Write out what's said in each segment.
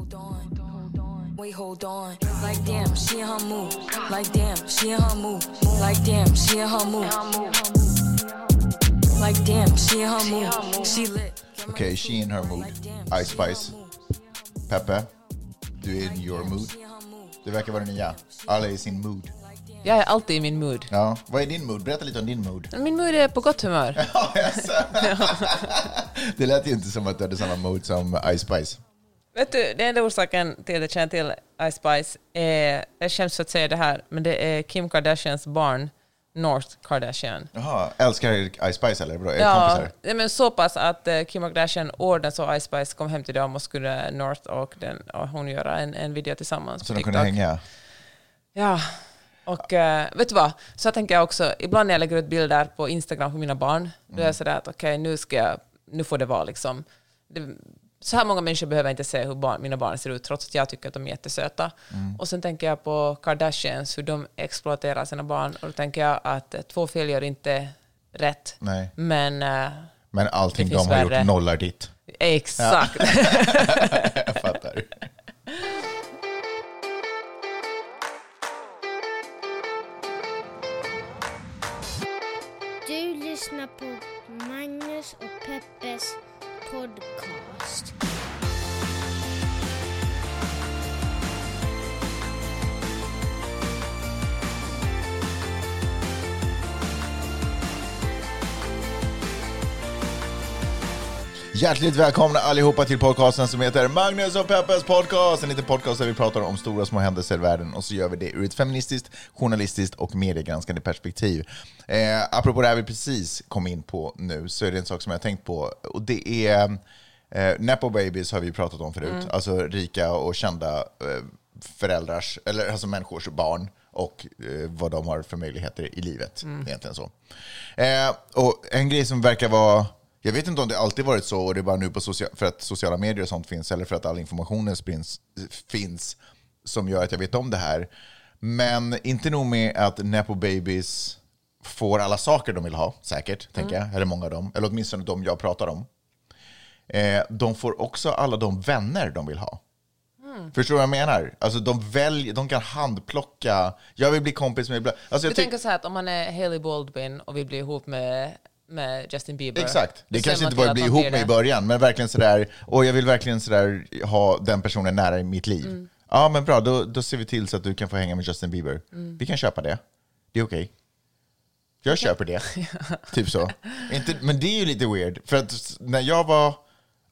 Hold on, wait, hold on. Like damn, she in her mood. Like damn, she in her mood. Like damn, she in her mood. Like damn, she in her mood. She lit. Okej, she in her mood. Ice Spice. Peppe, du är in your mood. Det verkar vara det nya. Alla är i sin mood. Jag är alltid i min mood. Ja, vad är din mood? Berätta lite om din mood. Min mood är på gott humör. Ja? Det lät ju inte som att du hade samma mood som Ice Spice. Vet du, den enda orsaken till att jag känner till Ice Spice är, jag skäms att säga det här, men det är Kim Kardashians barn, North Kardashian. Jaha, älskar Ice Spice eller? Bra, är Ja, kompisar? men så pass att eh, Kim Kardashian ordnade så Ice Spice kom hem till dem och skulle North och, den, och hon göra en, en video tillsammans Så de kunde hänga? Ja, och eh, vet du vad? Så tänker jag också, ibland när jag lägger ut bilder på Instagram på mina barn, då är jag sådär att okej, nu ska jag, nu får det vara liksom. Det, så här många människor behöver inte se hur barn, mina barn ser ut, trots att jag tycker att de är jättesöta. Och sen tänker jag på Kardashians, hur de exploaterar sina barn, och då tänker jag att eh, två fel gör inte rätt. Nej. Men eh, Men allting de har värre. gjort nollar ditt. exakt. Jag fattar. Du lyssnar på Magnus och Peppes podcast. Hjärtligt välkomna allihopa till podcasten som heter Magnus och Peppes podcast. En liten podcast där vi pratar om stora små händelser i världen och så gör vi det ur ett feministiskt, journalistiskt och mediegranskande perspektiv. Eh, apropå det här vi precis kom in på nu så är det en sak som jag har tänkt på och det är eh, Nepo babies har vi pratat om förut, alltså rika och kända eh, föräldrars, eller alltså människors barn och eh, vad de har för möjligheter i livet. Egentligen så. Eh, och en grej som verkar vara jag vet inte om det alltid varit så och det är bara nu på socia- för att sociala medier och sånt finns eller för att all informationen spins, finns som gör att jag vet om det här. Men inte nog med att Nepo Babies får alla saker de vill ha, säkert, tänker jag. Eller många av dem. Eller åtminstone de jag pratar om. Eh, de får också alla de vänner de vill ha. Förstår du vad jag menar? Alltså de, välj, de kan handplocka, jag vill bli kompis med... Alltså jag Du tänker så här att om man är Hailey Baldwin och vill bli ihop med, med Justin Bieber. Exakt. Det kanske inte var att bli blir ihop med i början, men verkligen sådär, och jag vill verkligen sådär ha den personen nära i mitt liv. Mm. Ja, men bra, då, då ser vi till så att du kan få hänga med Justin Bieber. Mm. Vi kan köpa det. Det är okej. Jag köper det. typ så. Inte, men det är ju lite weird, för att när jag var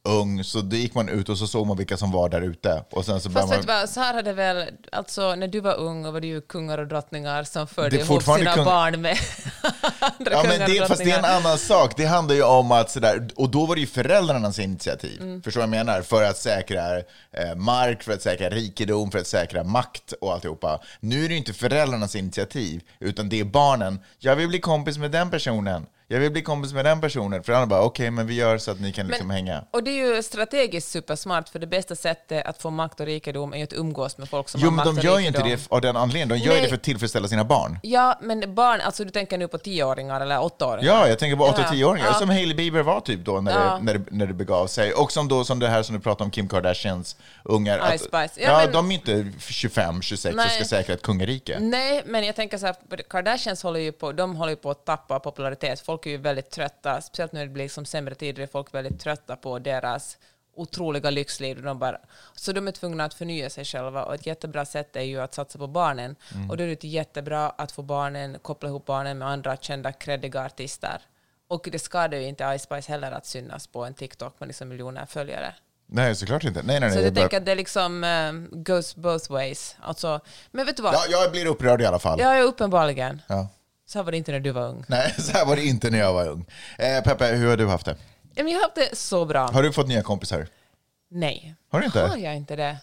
ung så då gick man ut och så såg man vilka som var där ute. Och sen så Fast började vet du man... vad, så här hade väl, alltså när du var ung var det ju kungar och drottningar som förde ihop sina kung- barn med andra Ja, kungar men det, och fast det är en annan sak. Det handlar ju om att sådär, och då var det ju föräldrarnas initiativ. Mm. Förstår vad jag menar? För att säkra eh, mark, för att säkra rikedom, för att säkra makt och alltihopa. Nu är det ju inte föräldrarnas initiativ, utan det är barnen. Jag vill bli kompis med den personen. Jag vill bli kompis med den personen. För bara, okej, men vi gör så att ni kan liksom hänga. Och det är ju strategiskt supersmart, för det bästa sättet att få makt och rikedom är ju att umgås med folk som Jo, har men makt de och gör ju inte rikedom. det av den anledningen. De gör Nej. det för att tillfredsställa sina barn. Ja, men barn, alltså du tänker nu på tioåringar eller åttaåringar? Ja, jag tänker på 8 Ja. 10-åringar, Ja. som Hailey Bieber var typ då när, Ja. det, när, det, när det begav sig. Och som då som det här som du pratade om, Kim Kardashians ungar. Spice. Ja, Ja, men- de är inte 25, 26 och ska säkra ett kungarike. Nej, men jag tänker så här, Kardashians håller ju på, de håller ju på att tappa popularitet. Folk är ju väldigt trötta, speciellt när det blir liksom sämre tider, är folk väldigt trötta på deras otroliga lyxliv. De bara, så de är tvungna att förnya sig själva och ett jättebra sätt är ju att satsa på barnen. Mm. Och då är det jättebra att få barnen, koppla ihop barnen med andra kända, creddiga artister. Och det skadar ju inte Ice Spice heller att synas på en TikTok med liksom miljoner följare. Nej, såklart inte. Nej, nej, Så nej. jag jag bara- tänker att det liksom um, goes both ways. Alltså, men vet du vad? ja, jag blir upprörd i alla fall. Ja, uppenbarligen. Ja. Så här var det inte när du var ung. Nej, så här var det inte när jag var ung. Eh, Peppe, hur har du haft det? Ja, men jag har haft det så bra. Har du fått nya kompisar? Nej. Har du inte? Har jag inte det?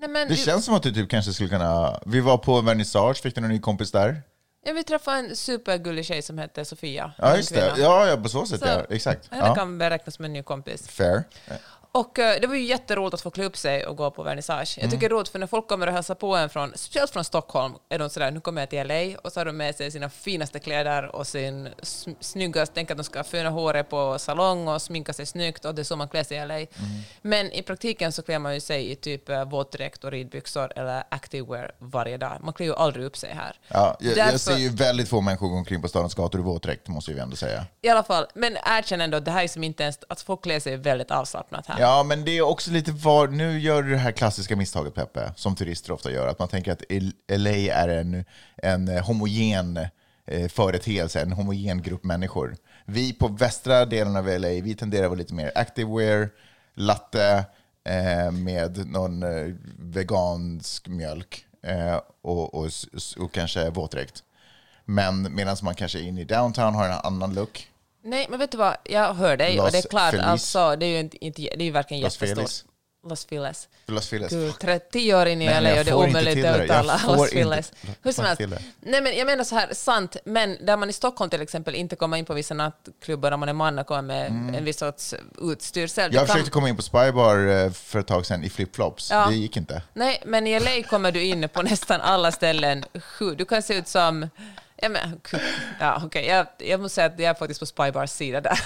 Nej, men Det känns som att du typ kanske skulle kunna... Vi var på vernissage, fick du någon ny kompis där? ja, vi träffade en supergullig tjej som hette Sofia. Ja, just det. Ja, ja på så sätt Så, ja. Exakt. Henne Ja. kan beräknas som en ny kompis. Fair. Och eh, det var ju jätteroligt att få klä upp sig och gå på vernissage. Jag Mm. tycker det är roligt för när folk kommer och hälsar på en från, speciellt från Stockholm, är de sådär, nu kommer jag till LA och så har de med sig sina finaste kläder och sin snyggaste, tänk att de ska föna håret på salong och sminka sig snyggt och det är så man klär sig i LA. Mm. Men i praktiken så klär man ju sig i typ eh, våtdräkt och ridbyxor eller activewear varje dag. Man klär ju aldrig upp sig här. Ja, jag, Därför- jag ser ju väldigt få människor gå omkring på stadens gator i våtdräkt, måste vi ändå säga. I alla fall, men erkänn ändå, det här är som inte ens, att folk klär sig väldigt avslappnat här. Ja, men det är också lite var... Nu gör du det här klassiska misstaget, Peppe, som turister ofta gör, att man tänker att LA är en, en homogen eh, företeelse, en homogen grupp människor. Vi på västra delen av LA, vi tenderar att vara lite mer activewear, latte eh, med någon eh, vegansk mjölk eh, och, och, och, och kanske våtdräkt. Men medan man kanske är inne i downtown har en annan look. Nej, men vet du vad, jag hör dig Los och det är klart, Feliz. alltså, det är ju inte, det är ju verkligen Los jättestort. Feliz. Los Feliz. Los Feliz. Gud, 30 år in i LA och det är omöjligt att uttala Los Feliz. Hur som helst. Nej, men jag menar så här, sant, men där man i Stockholm till exempel inte kommer in på vissa nattklubbar om man är man och kommer med en viss sorts utstyrsel. Mm. Jag försökte komma in på Spybar eh, för ett tag sedan i flipflops. Ja. Det gick inte. Nej, men i LA kommer du in på nästan alla ställen. Du kan se ut som... Ja, men, ja, okej, jag, jag måste säga att jag är faktiskt på Spybars sida där.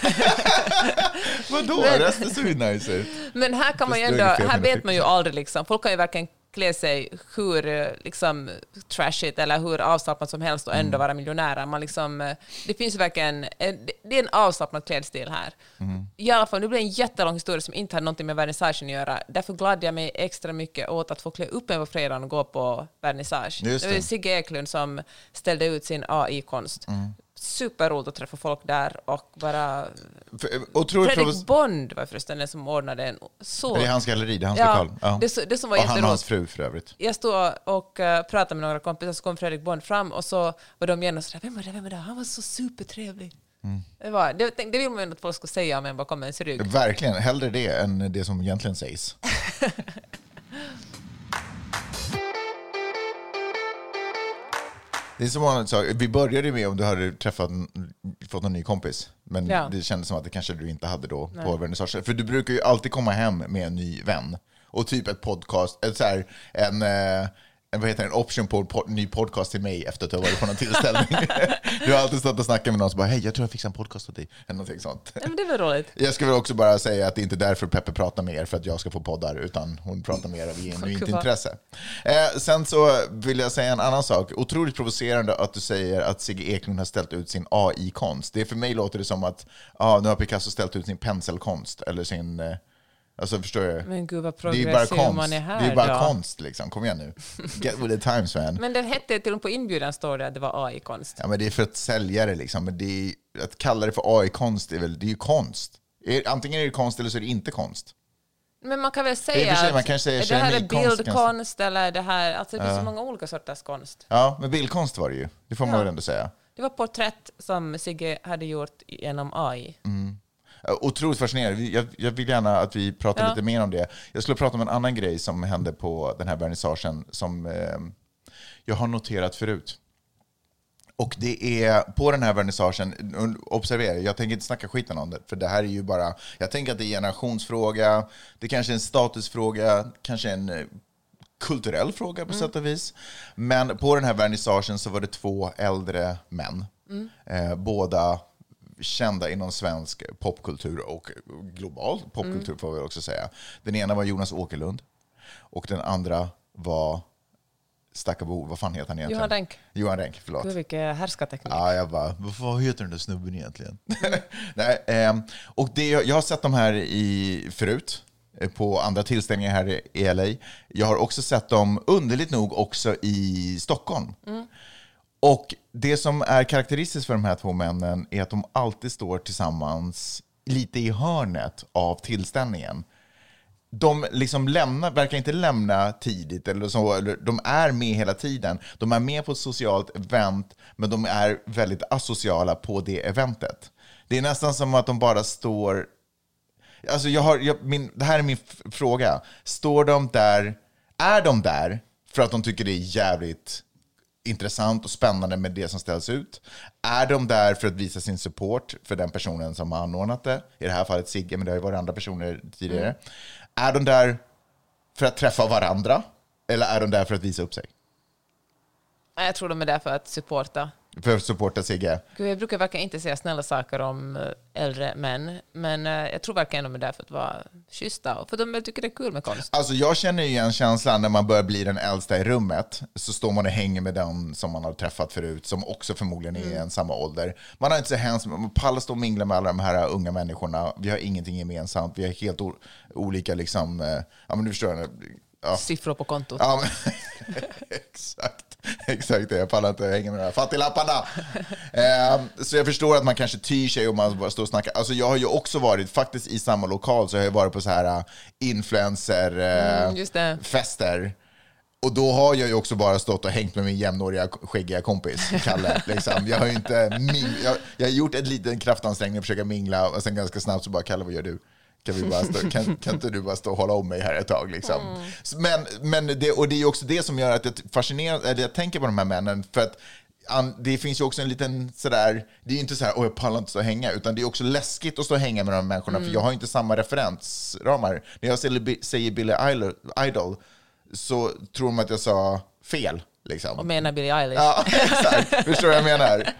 Vadå? Men- Resten såg nice ut. Men här kan man ju ändå, här vet man ju aldrig liksom. Folk kan ju verkligen klä sig hur eh, liksom, trashigt eller hur avslappnat som helst och Mm. ändå vara miljonärer. Man liksom, eh, det finns verkligen, det- det är en avslappnad klädstil här. Mm. I alla fall, nu blir det en jättelång historia som inte hade någonting med vernissagen att göra. Därför gladde jag mig extra mycket åt att få klä upp mig på fredagen och gå på vernissage. Just Det var det. Sigge Eklund som ställde ut sin AI-konst. Mm. Superroligt att träffa folk där och bara... För- Otroligt Fredrik Bond var förresten den som ordnade en så... Det är hans galleri, det är hans Ja, lokal. Ja. det, det som var och han och hans fru för övrigt. Jag stod och eh, pratade med några kompisar, så kom Fredrik Bond fram och så var de och sådär, vem var det, vem var det? Han var så supertrevlig. Mm. Det, var, det, det vill man ju att folk ska säga om en bakom ens rygg. Verkligen, hellre det än det som egentligen sägs. Det är som vanligt, så, vi började med om du hade träffat, fått en ny kompis, men Ja. det kändes som att det kanske du inte hade då på vernissage. För du brukar ju alltid komma hem med en ny vän. Och typ ett podcast, ett så här, en, eh, en, vad heter det, en option på en pod, ny podcast till mig efter att du har varit på någon tillställning. du har alltid stått och snackat med någon som bara, hej jag tror jag fixar en podcast åt dig. Eller någonting sånt. Ja, men det var roligt. Jag väl också bara säga att det är inte därför Peppe pratar med er för att jag ska få poddar, utan hon pratar med er av genuint intresse. Eh, sen så vill jag säga en annan sak. Otroligt provocerande att du säger att Sigge Eklund har ställt ut sin AI-konst. Det för mig låter det som att ah, nu har Picasso ställt ut sin penselkonst, eller sin... Eh, alltså förstår du? Men gud vad det är bara progressiv konst. man är här det är bara då. konst liksom. Kom igen nu. Get with the times man. Men den hette till och med på inbjudan står det att det var AI-konst. Ja, men det är för att sälja det liksom. Men det är, att kalla det för AI-konst är väl, det är ju konst. Antingen är det konst eller så är det inte konst. Men man kan väl säga sig, att säger det här är bildkonst eller det här, alltså det finns så många olika sorters konst. Ja, men bildkonst var det ju. Det får man Ja. väl ändå säga. Det var porträtt som Sigge hade gjort genom AI. Eh, Otroligt fascinerande. Jag, jag vill gärna att vi pratar Ja. lite mer om det. Jag skulle prata om en annan grej som hände på den här vernissagen som eh, jag har noterat förut. Och det är på den här vernissagen, observera, jag tänker inte snacka skiten om det, för det här är ju bara, jag tänker att det är en generationsfråga, det kanske är en statusfråga, kanske en eh, kulturell fråga på sätt och vis. Men på den här vernissagen så var det två äldre män, eh, båda kända inom svensk popkultur och global popkultur får vi också säga. Den ena var Jonas Åkerlund och den andra var Stackabo, vad fan heter han egentligen? Johan Renck. Johan Renck, förlåt. Gud, vilken härskarteknik. Ja, jag bara, vad heter den där snubben egentligen? Nej, ehm, och det, jag har sett dem här i, förut, eh, på andra tillställningar här i LA. Jag har också sett dem, underligt nog, också i Stockholm. Och det som är karaktäristiskt för de här två männen är att de alltid står tillsammans lite i hörnet av tillställningen de liksom lämnar, verkar inte lämna tidigt, eller så, eller de är med hela tiden. De är med på ett socialt event, men de är väldigt asociala på det eventet. Det är nästan som att de bara står... Alltså jag har, jag, min, det här är min fråga. Står de där, är de där för att de tycker det är jävligt intressant och spännande med det som ställs ut? Är de där för att visa sin support för den personen som har anordnat det? I det här fallet Sigge, men det har ju varit andra personer tidigare. Är de där för att träffa varandra? Eller är de där för att visa upp sig? Jag tror de är där för att supporta. För att supporta Sigge? Gud, jag brukar verkligen inte säga snälla saker om eh, äldre män, men eh, jag tror verkligen de är där för att vara schyssta och för att de tycker det är kul med konst. Alltså jag känner ju igen känslan när man börjar bli den äldsta i rummet, så står man och hänger med den som man har träffat förut, som också förmodligen är i en samma ålder. Man har inte så hemskt, man pallar stå och mingla med alla de här unga människorna, vi har ingenting gemensamt, vi har helt olika liksom, eh, ja men du förstår, ja. Siffror på kontot. Ja, men, exakt. Exakt det, jag pallar inte hänga med de här fattiglapparna. Eh, så jag förstår att man kanske tyr sig om man bara står och snackar. Alltså jag har ju också varit, faktiskt i samma lokal, så har jag varit på så här eh, influencer-fester. Mm, det. fester. Och då har jag ju också bara stått och hängt med min jämnåriga skäggiga kompis, Kalle. Liksom. Jag har ju inte jag, jag har gjort en liten kraftansträngning att försöka mingla och sen ganska snabbt så bara, Kalle vad gör du? Kan, vi bara stå, kan, kan inte du bara stå och hålla om mig här ett tag? Liksom? Så- Men, men det, och det är också det som gör att jag, fascinerar, eller jag tänker på de här männen, för att det finns ju också en liten sådär, det är ju inte så här, åh jag pallar inte stå och hänga, utan det är också läskigt att stå och hänga med de här människorna, för jag har inte samma referensramar. När jag säger, Billy Idol, Idol så tror de att jag sa fel. Liksom. Och menar Billie Eilish. Ja, exakt. Förstår du vad jag menar?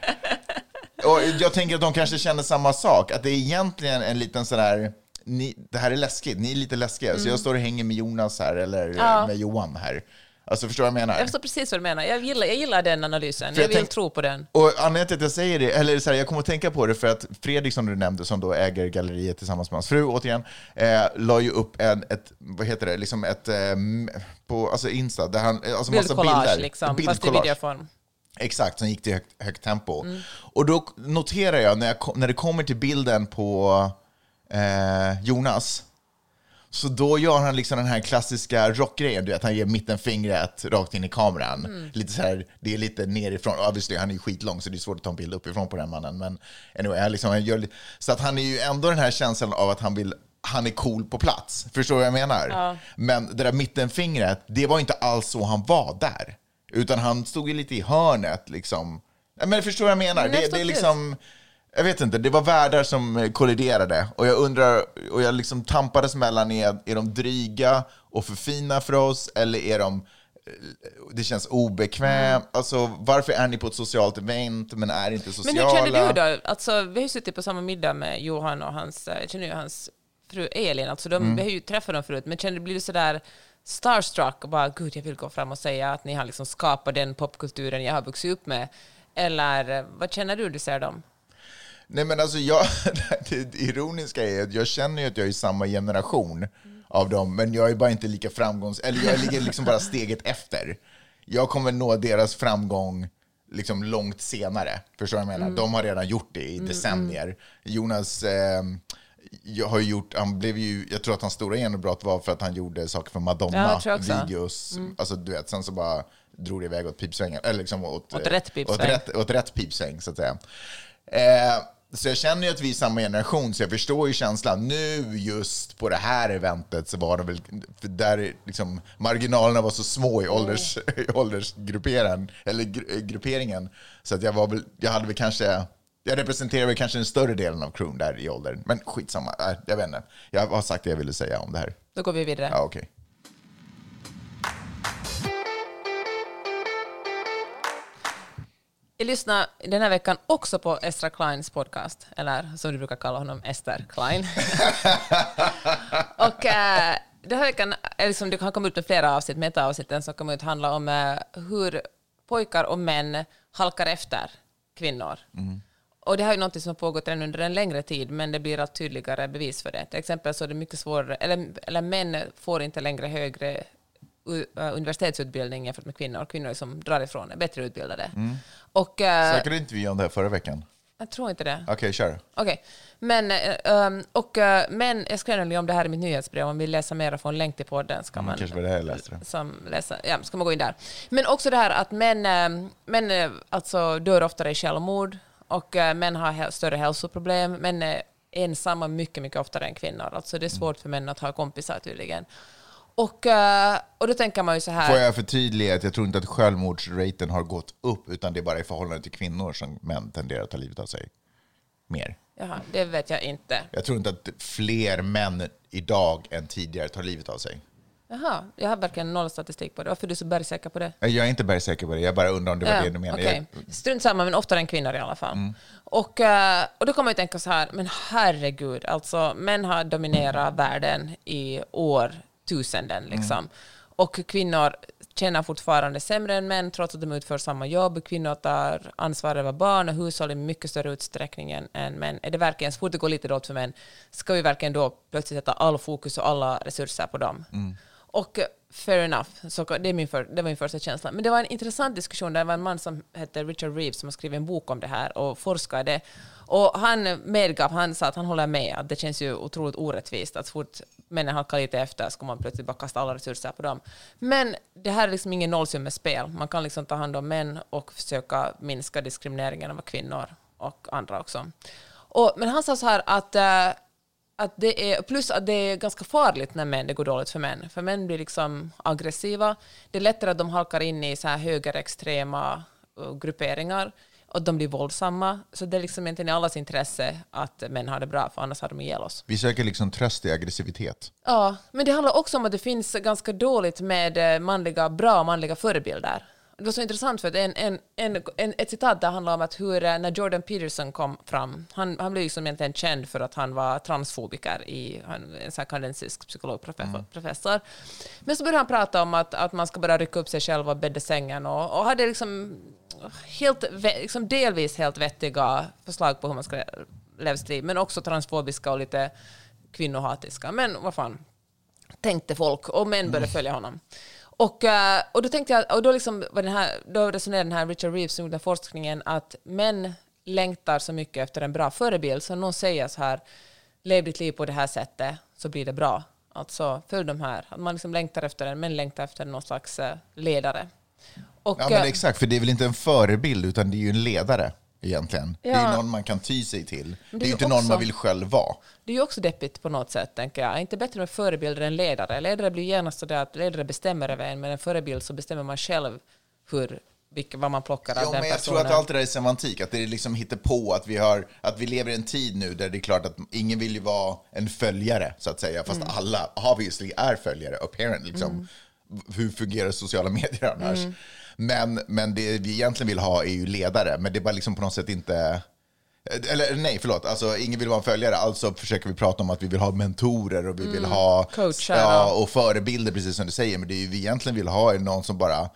Och jag tänker att de kanske känner samma sak, att det är egentligen en liten sådär, ni, det här är läskigt, ni är lite läskiga, så jag står och hänger med Jonas här, eller Mm. Ja. med Johan här. Alltså förstår du vad jag menar? Jag förstår precis vad du menar. Jag gillar, jag gillar den analysen. För Jag jag vill tänk- tro på den. Och anledningen till att jag säger det, eller så här, jag kommer att tänka på det för att Fredrik som du nämnde, som då äger galleriet tillsammans med hans fru, återigen, eh, la ju upp en, ett, vad heter det, liksom ett, eh, på alltså Insta, där han, alltså massa Bildcollage bilder. liksom, fast i Bildcollage. videoform. Exakt, som gick till högt, högt tempo. Och då noterar jag när, jag, när det kommer till bilden på eh, Jonas, så då gör han liksom den här klassiska rockgrejen, du vet, han ger mittenfingret rakt in i kameran. Lite så här, det är lite nerifrån, obviously han är ju skitlång så det är svårt att ta en bild uppifrån på den mannen. Men anyway, liksom, han gör, så att han är ju ändå den här känslan av att han vill han är cool på plats. Förstår du vad jag menar? Men det där mittenfingret, det var inte alls så han var där. Utan han stod ju lite i hörnet liksom. Men förstår du vad jag menar? Mm, jag det, det är liksom... Jag vet inte, det var världar som eh, kolliderade. Och jag undrar, och jag liksom tampades mellan, är, är de dryga och för fina för oss? Eller är de, eh, det känns obekvämt? Alltså, varför är ni på ett socialt event men är inte Men sociala? hur kände du då? Alltså, vi har ju suttit på samma middag med Johan och hans, eh, känner ju hans fru Elin. Alltså, de, Mm. Vi har ju träffat dem förut, men kände, blir du sådär starstruck och bara gud, jag vill gå fram och säga att ni har liksom skapat den popkulturen jag har vuxit upp med? Eller vad känner du du ser dem? Nej men alltså jag, det ironiska är att jag känner ju att jag är samma generation av dem, men jag är bara inte lika framgångs... Eller jag ligger liksom bara steget efter. Jag kommer nå deras framgång liksom långt senare. Förstår du vad jag menar? De har redan gjort det i decennier. Jonas eh, jag har gjort, han blev ju, jag tror att hans stora genombrott var för att han gjorde saker för Ja, Madonna, jag tror också. videos, alltså du vet, sen så bara drog det iväg åt pipsvängen, eller liksom åt, Åt rätt pipsväng. Åt rätt, åt rätt pipsväng, så att säga. Eh, så jag känner ju att vi är samma generation, så jag förstår ju känslan. Nu just på det här eventet så var det väl, där liksom, marginalerna var så små i, ålders, i åldersgrupperingen, eller gru, grupperingen, så att jag var väl, jag hade väl kanske, jag representerar väl kanske den större delen av crewn där i åldern. Men skitsamma, äh, jag vet inte. Jag har sagt det jag ville säga om det här. Då går vi vidare. Ja, okej. Jag lyssnade den här veckan också på Estra Kleins podcast, eller som du brukar kalla honom, Ester Klein. och äh, den här veckan, är liksom, det har kommit ut med flera avsnitt, men ett av avsnitten som kom ut handlar om äh, hur pojkar och män halkar efter kvinnor. Och det här är ju något som har pågått redan under en längre tid, men det blir allt tydligare bevis för det. Till exempel så är det mycket svårare, eller, eller män får inte längre högre universitetsutbildning jämfört med kvinnor. Kvinnor som drar ifrån är bättre utbildade. Och, äh, Snackade inte vi om det här förra veckan? jag tror inte det. Okej, kör. Okej. Men, eh, um, och, eh, men jag skrev nämligen om det här i mitt nyhetsbrev. Om vi läser mer och får en länk till podden ska man, kanske var det här jag läste det. som läsa, ja, ska man gå in där. Men också det här att män, eh, män eh, alltså dör oftare i självmord och eh, män har större hälsoproblem. Män är ensamma mycket, mycket oftare än kvinnor. Alltså det är svårt för män att ha kompisar tydligen. Och, eh, och då tänker man ju så här... Får jag förtydliga att jag tror inte att självmordsraten har gått upp, utan det är bara i förhållande till kvinnor som män tenderar att ta livet av sig mer. Jaha, det vet jag inte. Jag tror inte att fler män idag än tidigare tar livet av sig. Jaha, jag har verkligen noll statistik på det. Varför är du så bergsäker på det? Jag är inte bergsäker på det, jag bara undrar om det var det du menade. okej. Jag- Strunt samma, men oftare än kvinnor i alla fall. Mm. Och, eh, och då man ju tänka så här, men herregud, alltså män har dominerat världen i årtusenden Mm. liksom. Och kvinnor tjänar fortfarande sämre än män trots att de utför samma jobb. Kvinnor tar ansvar över barn och hushåll i mycket större utsträckning än, än män. Är det verkligen, så fort det går lite dåligt för män, ska vi verkligen då plötsligt sätta all fokus och alla resurser på dem? Och eh, fair enough, så det, är min för, det var min första känsla. Men det var en intressant diskussion. Det var en man som hette Richard Reeves som har skrivit en bok om det här och forskade. Och han medgav, han sa att han håller med, att det känns ju otroligt orättvist att så fort männen halkar lite efter så kommer man plötsligt bara kasta alla resurser på dem. Men det här är liksom ingen nollsummespel. Man kan liksom ta hand om män och försöka minska diskrimineringen av kvinnor och andra också. Och, men han sa så här att äh, att det är, plus att det är ganska farligt när män, det går dåligt för män. För män blir liksom aggressiva. Det är lättare att de halkar in i så här högerextrema eh, grupperingar och de blir våldsamma. Så det är liksom inte i allas intresse att män har det bra, för annars har de ihjäl oss. Vi söker liksom tröst i aggressivitet. Ja, men det handlar också om att det finns ganska dåligt med eh, manliga, bra manliga förebilder. Det var så intressant för att en, en, en, en, ett citat där handlar om att hur eh, när Jordan Peterson kom fram, han, han blev liksom egentligen känd för att han var transfobiker, i, han, en sån kanadensisk psykologprofessor. professor. Men så började han prata om att, att man ska bara rycka upp sig själv och bädda sängen och, och hade liksom helt, liksom delvis helt vettiga förslag på hur man ska leva sitt liv, men också transfobiska och lite kvinnohatiska. Men vad fan, tänkte folk och män började följa honom. Och, eh, och då tänkte jag, och då, liksom var den här, då resonerade den här Richard Reeves som gjorde forskningen att män längtar så mycket efter en bra förebild, så någon säger så här, lev ditt liv på det här sättet så blir det bra. Alltså följ de här, att man liksom längtar efter en, men längtar efter någon slags eh, ledare. Och, Ja, men eh, exakt, för det är väl inte en förebild, utan det är ju en ledare egentligen. Det är Ja. någon man kan ty sig till. Det, det är ju inte någon också- man vill själv vara. Det är ju också deppigt på något sätt, tänker jag. Inte bättre med förebilder än ledare? Ledare blir genast så att ledare bestämmer över en, men en förebild så bestämmer man själv hur, vilka, vad man plockar av Ja, den men jag personen. tror att allt det där är semantik, att det är liksom på att vi, har, att vi lever i en tid nu där det är klart att ingen vill ju vara en följare, så att säga, fast Mm. alla obviously är följare, apparently. Liksom. Hur fungerar sociala medier annars? Mm. Men, men det vi egentligen vill ha är ju ledare, men det är bara liksom på något sätt inte... Eller nej, förlåt. Alltså, ingen vill vara en följare, alltså försöker vi prata om att vi vill ha mentorer och vi vill ha Mm. Coachar, ja, ja. och förebilder, precis som du säger. Men det vi egentligen vill ha är någon som bara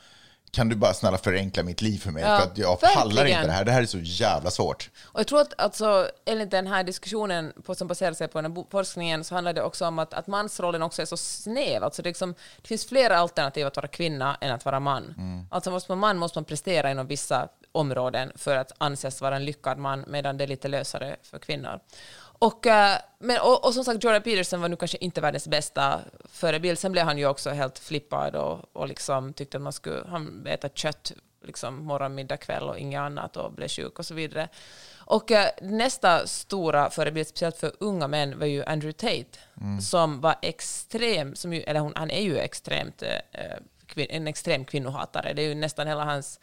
kan du bara snälla förenkla mitt liv för mig? Ja, för att jag pallar verkligen. inte det här. Det här är så jävla svårt. Och jag tror att alltså, enligt den här diskussionen på, som baserar sig på den här forskningen så handlar det också om att, att mansrollen också är så snäv. Alltså det, liksom, det finns flera alternativ att vara kvinna än att vara man. Alltså måste man man måste man prestera inom vissa områden för att anses vara en lyckad man medan det är lite lösare för kvinnor. Och, eh, men, och, och som sagt, Jordan Peterson var nu kanske inte världens bästa förebild. Sen blev han ju också helt flippad och, och liksom tyckte att man skulle han äta kött liksom morgon, middag, kväll och inget annat och blev sjuk och så vidare. Och eh, nästa stora förebild, speciellt för unga män, var ju Andrew Tate, som var extrem, som ju, eller hon, han är ju extremt, eh, eh, kvin, en extrem kvinnohatare. Det är ju nästan hela hans,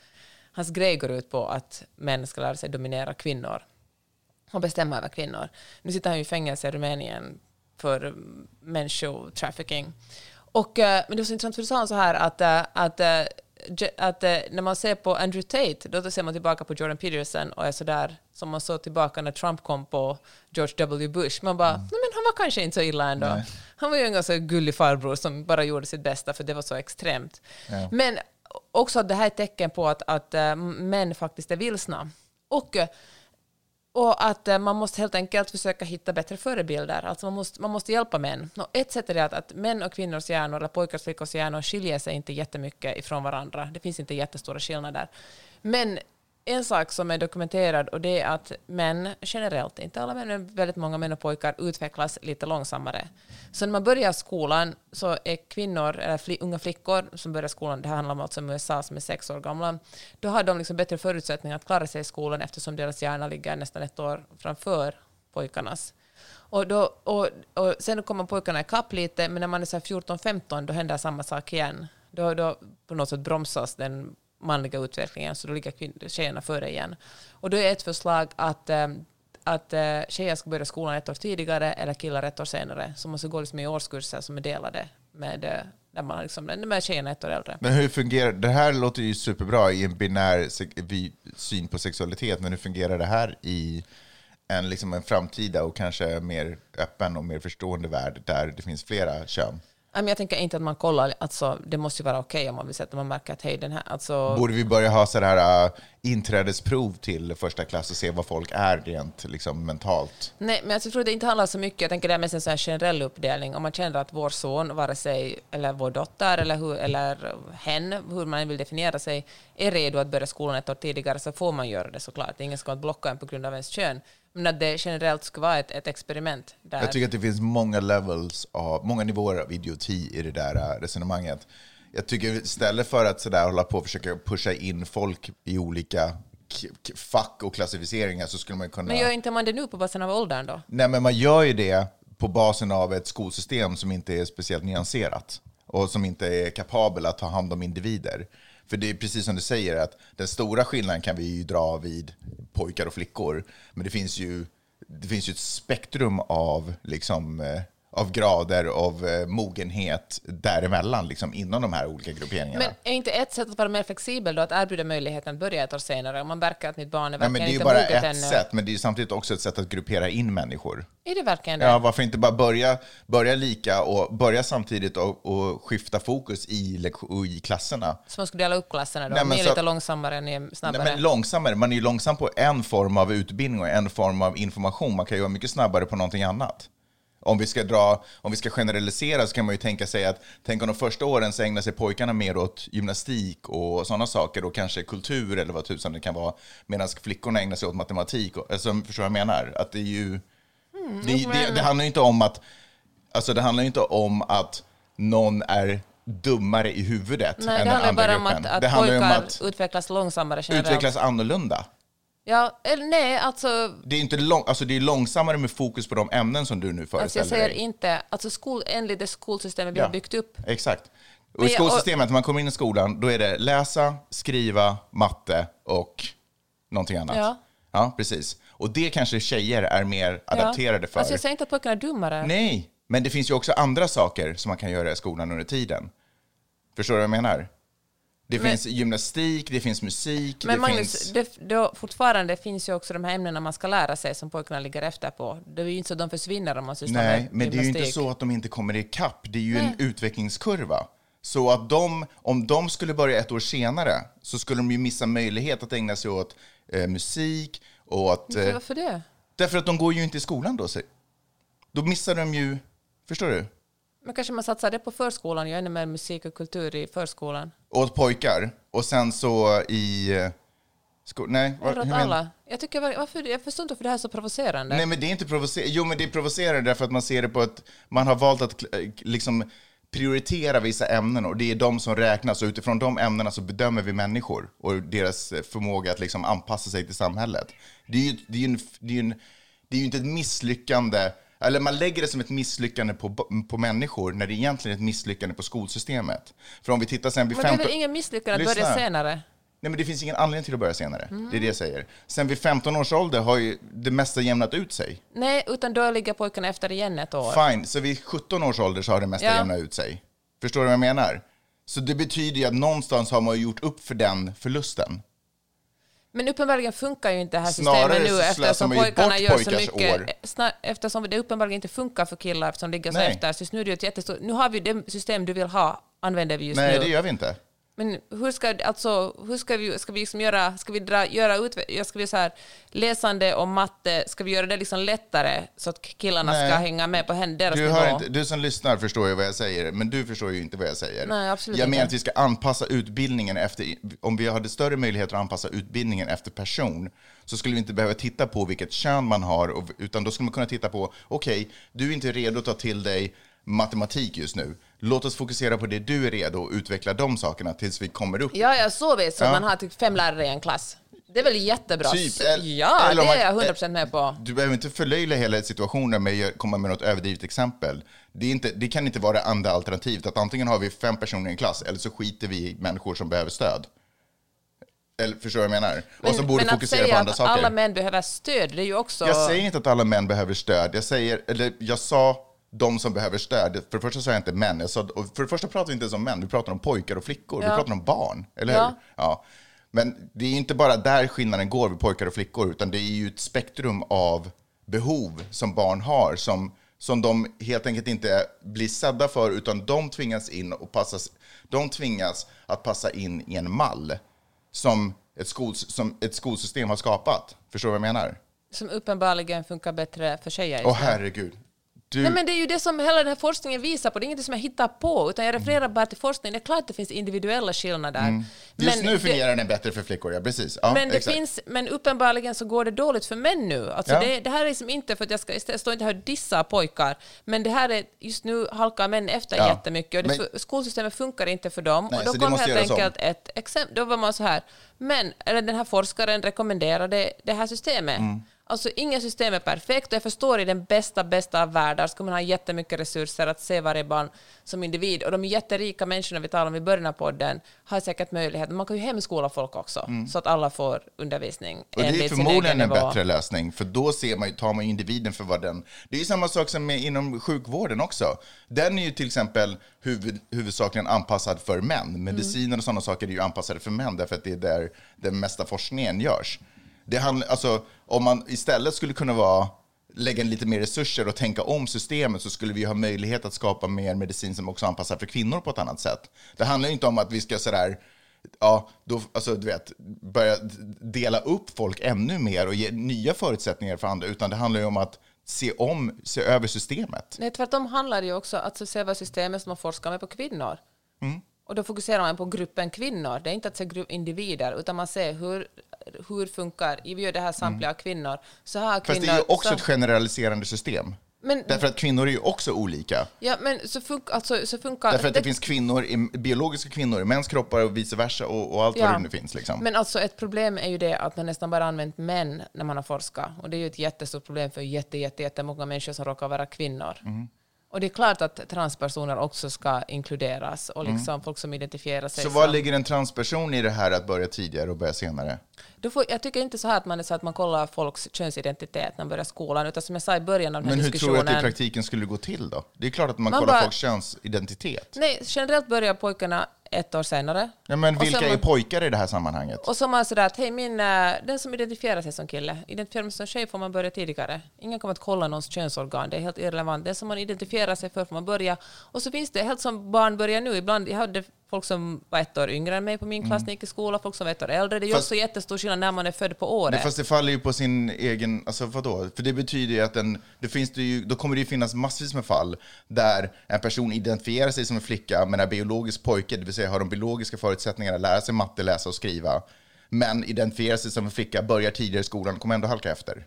hans grej går ut på att män ska lära sig dominera kvinnor och bestämma över kvinnor. Nu sitter han ju i fängelse i Rumänien för mm, människotrafficking. Och, eh, men det var så intressant för du sa så här att, eh, att, eh, att när man ser på Andrew Tate, då ser man tillbaka på Jordan Peterson och är så där som man såg tillbaka när Trump kom på George W. Bush. Man bara, nej men han var kanske inte så illa ändå. Nej. Han var ju en ganska gullig farbror som bara gjorde sitt bästa för det var så extremt. Ja. Men också att det här är ett tecken på att, att män faktiskt är vilsna. Och och att eh, man måste helt enkelt försöka hitta bättre förebilder. Alltså man, måste, man måste hjälpa män. Och ett sätt är det att, att män och kvinnors hjärnor, eller pojkars och flickors hjärnor, skiljer sig inte jättemycket ifrån varandra. Det finns inte jättestora skillnader. Men en sak som är dokumenterad och det är att män generellt, inte alla män, men väldigt många män och pojkar utvecklas lite långsammare. Så när man börjar skolan så är kvinnor, eller fli, unga flickor som börjar skolan, det här handlar om alltså om USA som är sex år gamla, då har de liksom bättre förutsättningar att klara sig i skolan eftersom deras hjärna ligger nästan ett år framför pojkarnas. Och, då, och, och sen kommer pojkarna ikapp lite, men när man är 14-15 då händer samma sak igen. Då, då på något sätt bromsas den manliga utvecklingen, så då ligger tjejerna före igen. Och då är ett förslag att, eh, att eh, tjejer ska börja skolan ett år tidigare eller killar ett år senare. Så man ska gå liksom i årskurser som är delade med, eh, där man liksom, med tjejerna ett år äldre. Men hur fungerar, det här låter ju superbra i en binär syn på sexualitet, men hur fungerar det här i en, liksom en framtida och kanske mer öppen och mer förstående värld där det finns flera kön? Men Jag tänker inte att man kollar, alltså, det måste ju vara okej om man vill sätta, man märker att hej, den här, alltså, Borde vi börja ha sådär uh, inträdesprov till första klass och se vad folk är rent liksom, mentalt? Nej, men alltså, jag tror det inte handlar så mycket. Jag tänker det är mest en sån här generell uppdelning. Om man känner att vår son, vare sig, eller vår dotter, eller, hur, eller hen, hur man vill definiera sig, är redo att börja skolan ett år tidigare, så får man göra det såklart. Ingen ska blocka en på grund av ens kön. Men att det generellt ska vara ett, ett experiment. Där, Jag tycker att det finns många levels av, många nivåer av idioti i det där uh, resonemanget. Jag tycker istället för att sådär hålla på och försöka pusha in folk i olika fack och klassificeringar så skulle man kunna... men gör inte man det nu på basen av åldern då? Nej, men man gör ju det på basen av ett skolsystem som inte är speciellt nyanserat och som inte är kapabel att ta hand om individer. För det är precis som du säger, att den stora skillnaden kan vi ju dra vid pojkar och flickor, men det finns ju, det finns ju ett spektrum av, liksom, eh, av grader av eh, mogenhet däremellan, liksom, inom de här olika grupperingarna. Men är inte ett sätt att vara mer flexibel då att erbjuda möjligheten att börja ett år senare? Om man märker att mitt barn är Nej, verkligen men det är ju inte bara moget ett ännu. sätt, men det är samtidigt också ett sätt att gruppera in människor. Är det verkligen det? Ja, varför inte bara börja, börja lika och börja samtidigt och, och skifta fokus i, i klasserna? Så man skulle dela upp klasserna då? Nej, men ni är så- lite långsammare, ni är snabbare. Nej, men långsammare. Man är ju långsam på en form av utbildning och en form av information. Man kan ju vara mycket snabbare på någonting annat. Om vi ska, dra, om vi ska generalisera så kan man ju tänka sig att tänk om de första åren så ägnar sig pojkarna mer åt gymnastik och sådana saker och kanske kultur eller vad tusan det kan vara. Medan flickorna ägnar sig åt matematik. Och, alltså, förstår du vad jag menar? Att det är ju... det, det, det handlar ju inte om att... Alltså det handlar inte om att någon är dummare i huvudet Nej, än det den handlar andra bara om gruppen. att, att det handlar pojkar om att utvecklas långsammare generellt. utvecklas annorlunda. Ja, eller nej, alltså, Det är inte lång, alltså det är långsammare med fokus på de ämnen som du nu alltså föreställer jag säger dig. inte, alltså skol, enligt det skolsystemet vi Ja. har byggt upp. Exakt. Och Men i skolsystemet, när man kommer in i skolan, då är det läsa, skriva, matte och någonting annat. Ja. Ja, precis. Och det kanske tjejer är mer adapterade för. Alltså jag säger inte att pojkarna är dummare. Nej, men det finns ju också andra saker som man kan göra i skolan under tiden. Förstår du vad jag menar? Det Men- finns gymnastik, det finns musik, Men det Magnus, finns... det, då, fortfarande finns ju också de här ämnena man ska lära sig som pojkarna ligger efter på. Det är ju inte så att de försvinner om man sysslar Nej, med men det är ju inte gymnastik. så att de inte kommer ikapp. Det är ju en utvecklingskurva. Så att de, om de skulle börja ett år senare så skulle de ju missa möjlighet att ägna sig åt eh, musik och att... Eh, Varför det? därför att de går ju inte i skolan då. Så, då missar de ju... Förstår du? Men kanske man satsar det på förskolan, gör ännu mer musik och kultur i förskolan. Åt pojkar. Och sen så i... Eh, sko- nej, åt hur alla. Jag, tycker, var- varför, jag förstår inte varför det här är så provocerande. Nej, men det är inte provocerande. Jo, men det är provocerande därför att man ser det på ett... Man har valt att kl- liksom prioritera vissa ämnen och det är de som räknas. Och utifrån de ämnena så bedömer vi människor och deras eh, förmåga att liksom anpassa sig till samhället. Det är ju, det är ju, en, det är ju, en, det är ju inte ett misslyckande eller man lägger det som ett misslyckande på, på människor när det egentligen är ett misslyckande på skolsystemet. För om vi tittar sen vid men det är 15 väl ingen misslyckande att börja senare? Nej, men det finns ingen anledning till att börja senare. Mm. Det är det jag säger. Sen vid 15 års ålder har ju det mesta jämnat ut sig. Nej, utan då ligger pojkarna efter igen ett år. Fine, så vid 17 års ålder så har det mesta Ja. jämnat ut sig. Förstår du vad jag menar? Så det betyder ju att någonstans har man gjort upp för den förlusten. Men uppenbarligen funkar ju inte det här Snarare systemet nu eftersom pojkarna gör så mycket. år. Eftersom det uppenbarligen inte funkar för killar eftersom de ligger så Nej. efter. Så just nu är det ju ett jättestort... Nu har vi det system du vill ha, använder vi just Nej, nu. det gör vi inte. Men hur ska, alltså, hur ska vi, ska vi liksom göra, ska vi dra, göra ut, ska vi så här, läsande och matte, ska vi göra det liksom lättare så att killarna Nej. ska hänga med på deras Du, nivå? inte, du som lyssnar förstår ju vad jag säger, men du förstår ju inte vad jag säger. Nej, absolut jag inte. menar att vi ska anpassa utbildningen efter, om vi hade större möjligheter att anpassa utbildningen efter person, så skulle vi inte behöva titta på vilket kön man har, utan då skulle man kunna titta på, okej, du är inte redo att ta till dig matematik just nu. Låt oss fokusera på det du är redo och utveckla de sakerna tills vi kommer upp. Ja, ja, så vet så Ja. man har typ fem lärare i en klass. Det är väl jättebra? Typ, ja, det är jag 100% med på. Du behöver inte förlöjliga hela situationen med att komma med något överdrivet exempel. Det, inte, det kan inte vara det andra alternativet, att antingen har vi fem personer i en klass eller så skiter vi i människor som behöver stöd. Eller förstår du vad jag menar? och så borde men fokusera att på säga andra att saker. alla män behöver stöd, det är ju också... Jag säger inte att alla män behöver stöd. Jag, säger, eller jag sa de som behöver stöd. För det första sa jag inte män. Jag sa, för det första pratar vi inte ens om män. Vi pratar om pojkar och flickor. Vi Ja. pratar om barn. Eller hur? Ja. Ja. Men det är inte bara där skillnaden går vid pojkar och flickor. Utan det är ju ett spektrum av behov som barn har. Som, som de helt enkelt inte blir sedda för. Utan de tvingas in och passas, de tvingas att passa in i en mall. Som ett, skol, som ett skolsystem har skapat. Förstår du vad jag menar? Som uppenbarligen funkar bättre för tjejer. Åh nu. herregud. Du, Nej, men det är ju det som hela den här forskningen visar på. Det är inget som jag hittar på, utan jag refererar bara till forskningen. Det är klart att det finns individuella skillnader. Mm. just nu det- fungerar den bättre för flickor, ja precis. Ja, men, det exakt. finns, men uppenbarligen så går det dåligt för män nu. Alltså Ja. det, det här är liksom inte för att jag, ska, jag står inte här och dissar pojkar, men det här är, just nu halkar män efter Ja. jättemycket och det, Men- skolsystemet funkar inte för dem. Nej, och då det kom helt göras om. enkelt ett exempel, då var man så här, men eller den här forskaren rekommenderade det här systemet. Mm. Alltså inget system är perfekt och jag förstår i den bästa, bästa av världar ska man ha jättemycket resurser att se varje barn som individ och de jätterika människorna vi talar om i början av podden har säkert möjlighet, man kan ju hemskola folk också så att alla får undervisning Mm. Och det är förmodligen en bättre lösning, för då ser man tar man individen för vad den... Det är ju samma sak som med, inom sjukvården också. Den är ju till exempel huvud, huvudsakligen anpassad för män. Mediciner och sådana saker är ju anpassade för män, därför att det är där den mesta forskningen görs. Det handlar, alltså, om man istället skulle kunna vara lägga lite mer resurser och tänka om systemet så skulle vi ha möjlighet att skapa mer medicin som också anpassar för kvinnor på ett annat sätt. Det handlar inte om att vi ska sådär ja, då, alltså, du vet, börja dela upp folk ännu mer och ge nya förutsättningar för andra, utan det handlar ju om att se om, se över systemet. Nej, tvärtom handlar det ju också att se över systemet som man forskar med på kvinnor. Mm. Och då fokuserar man på gruppen kvinnor. Det är inte att se individer, utan man ser hur, hur funkar, vi gör det här samtliga kvinnor, så här Mm. Fast kvinnor... det är ju också så, ett generaliserande system. Men- Därför att kvinnor är ju också olika. Ja, men så, funk, alltså, så funkar... Därför att det, finns kvinnor, i, biologiska kvinnor i mäns kroppar och vice versa och, och allt Ja. vad det nu finns. Liksom. Men alltså ett problem är ju det att man nästan bara använt män när man har forskat. Och det är ju ett jättestort problem för jätte, jätte, jättemånga människor som råkar vara kvinnor. Mm. Och det är klart att transpersoner också ska inkluderas och liksom folk som identifierar sig Mm. så var som... ligger en transperson i det här att börja tidigare och börja senare? Då får, jag tycker inte så här att man är så att man kollar folks könsidentitet när man börjar skolan, utan som jag sa i början av den här Men hur tror du diskussionen... att det i praktiken skulle gå till då? Det är klart att man, Man kollar bara- folks könsidentitet. Nej, generellt börjar pojkarna ett år senare. Ja, men vilka är man- pojkar i det här sammanhanget? Och så är man sådär att hej, min, eh, den som identifierar sig som kille, identifierar sig som tjej får man börja tidigare. Ingen kommer att kolla någons könsorgan, det är helt irrelevant. Det som man identifierar sig för får man börja. Och så finns det, helt som barn börjar nu, ibland, jag hade folk som var ett år yngre än mig på min klass när jag gick i skola, folk som var ett år äldre. Det är ju Mm. Också jättestor skillnad när man är född på året. Nej, fast det faller ju på sin egen, alltså vadå? För det betyder ju att en, det finns det ju, då kommer det ju finnas massvis med fall där en person identifierar sig som en flicka men är biologisk pojke, det vill säga har de biologiska förutsättningarna att lära sig matte, läsa och skriva, men identifierar sig som en flicka, börjar tidigare i skolan, kommer ändå halka efter.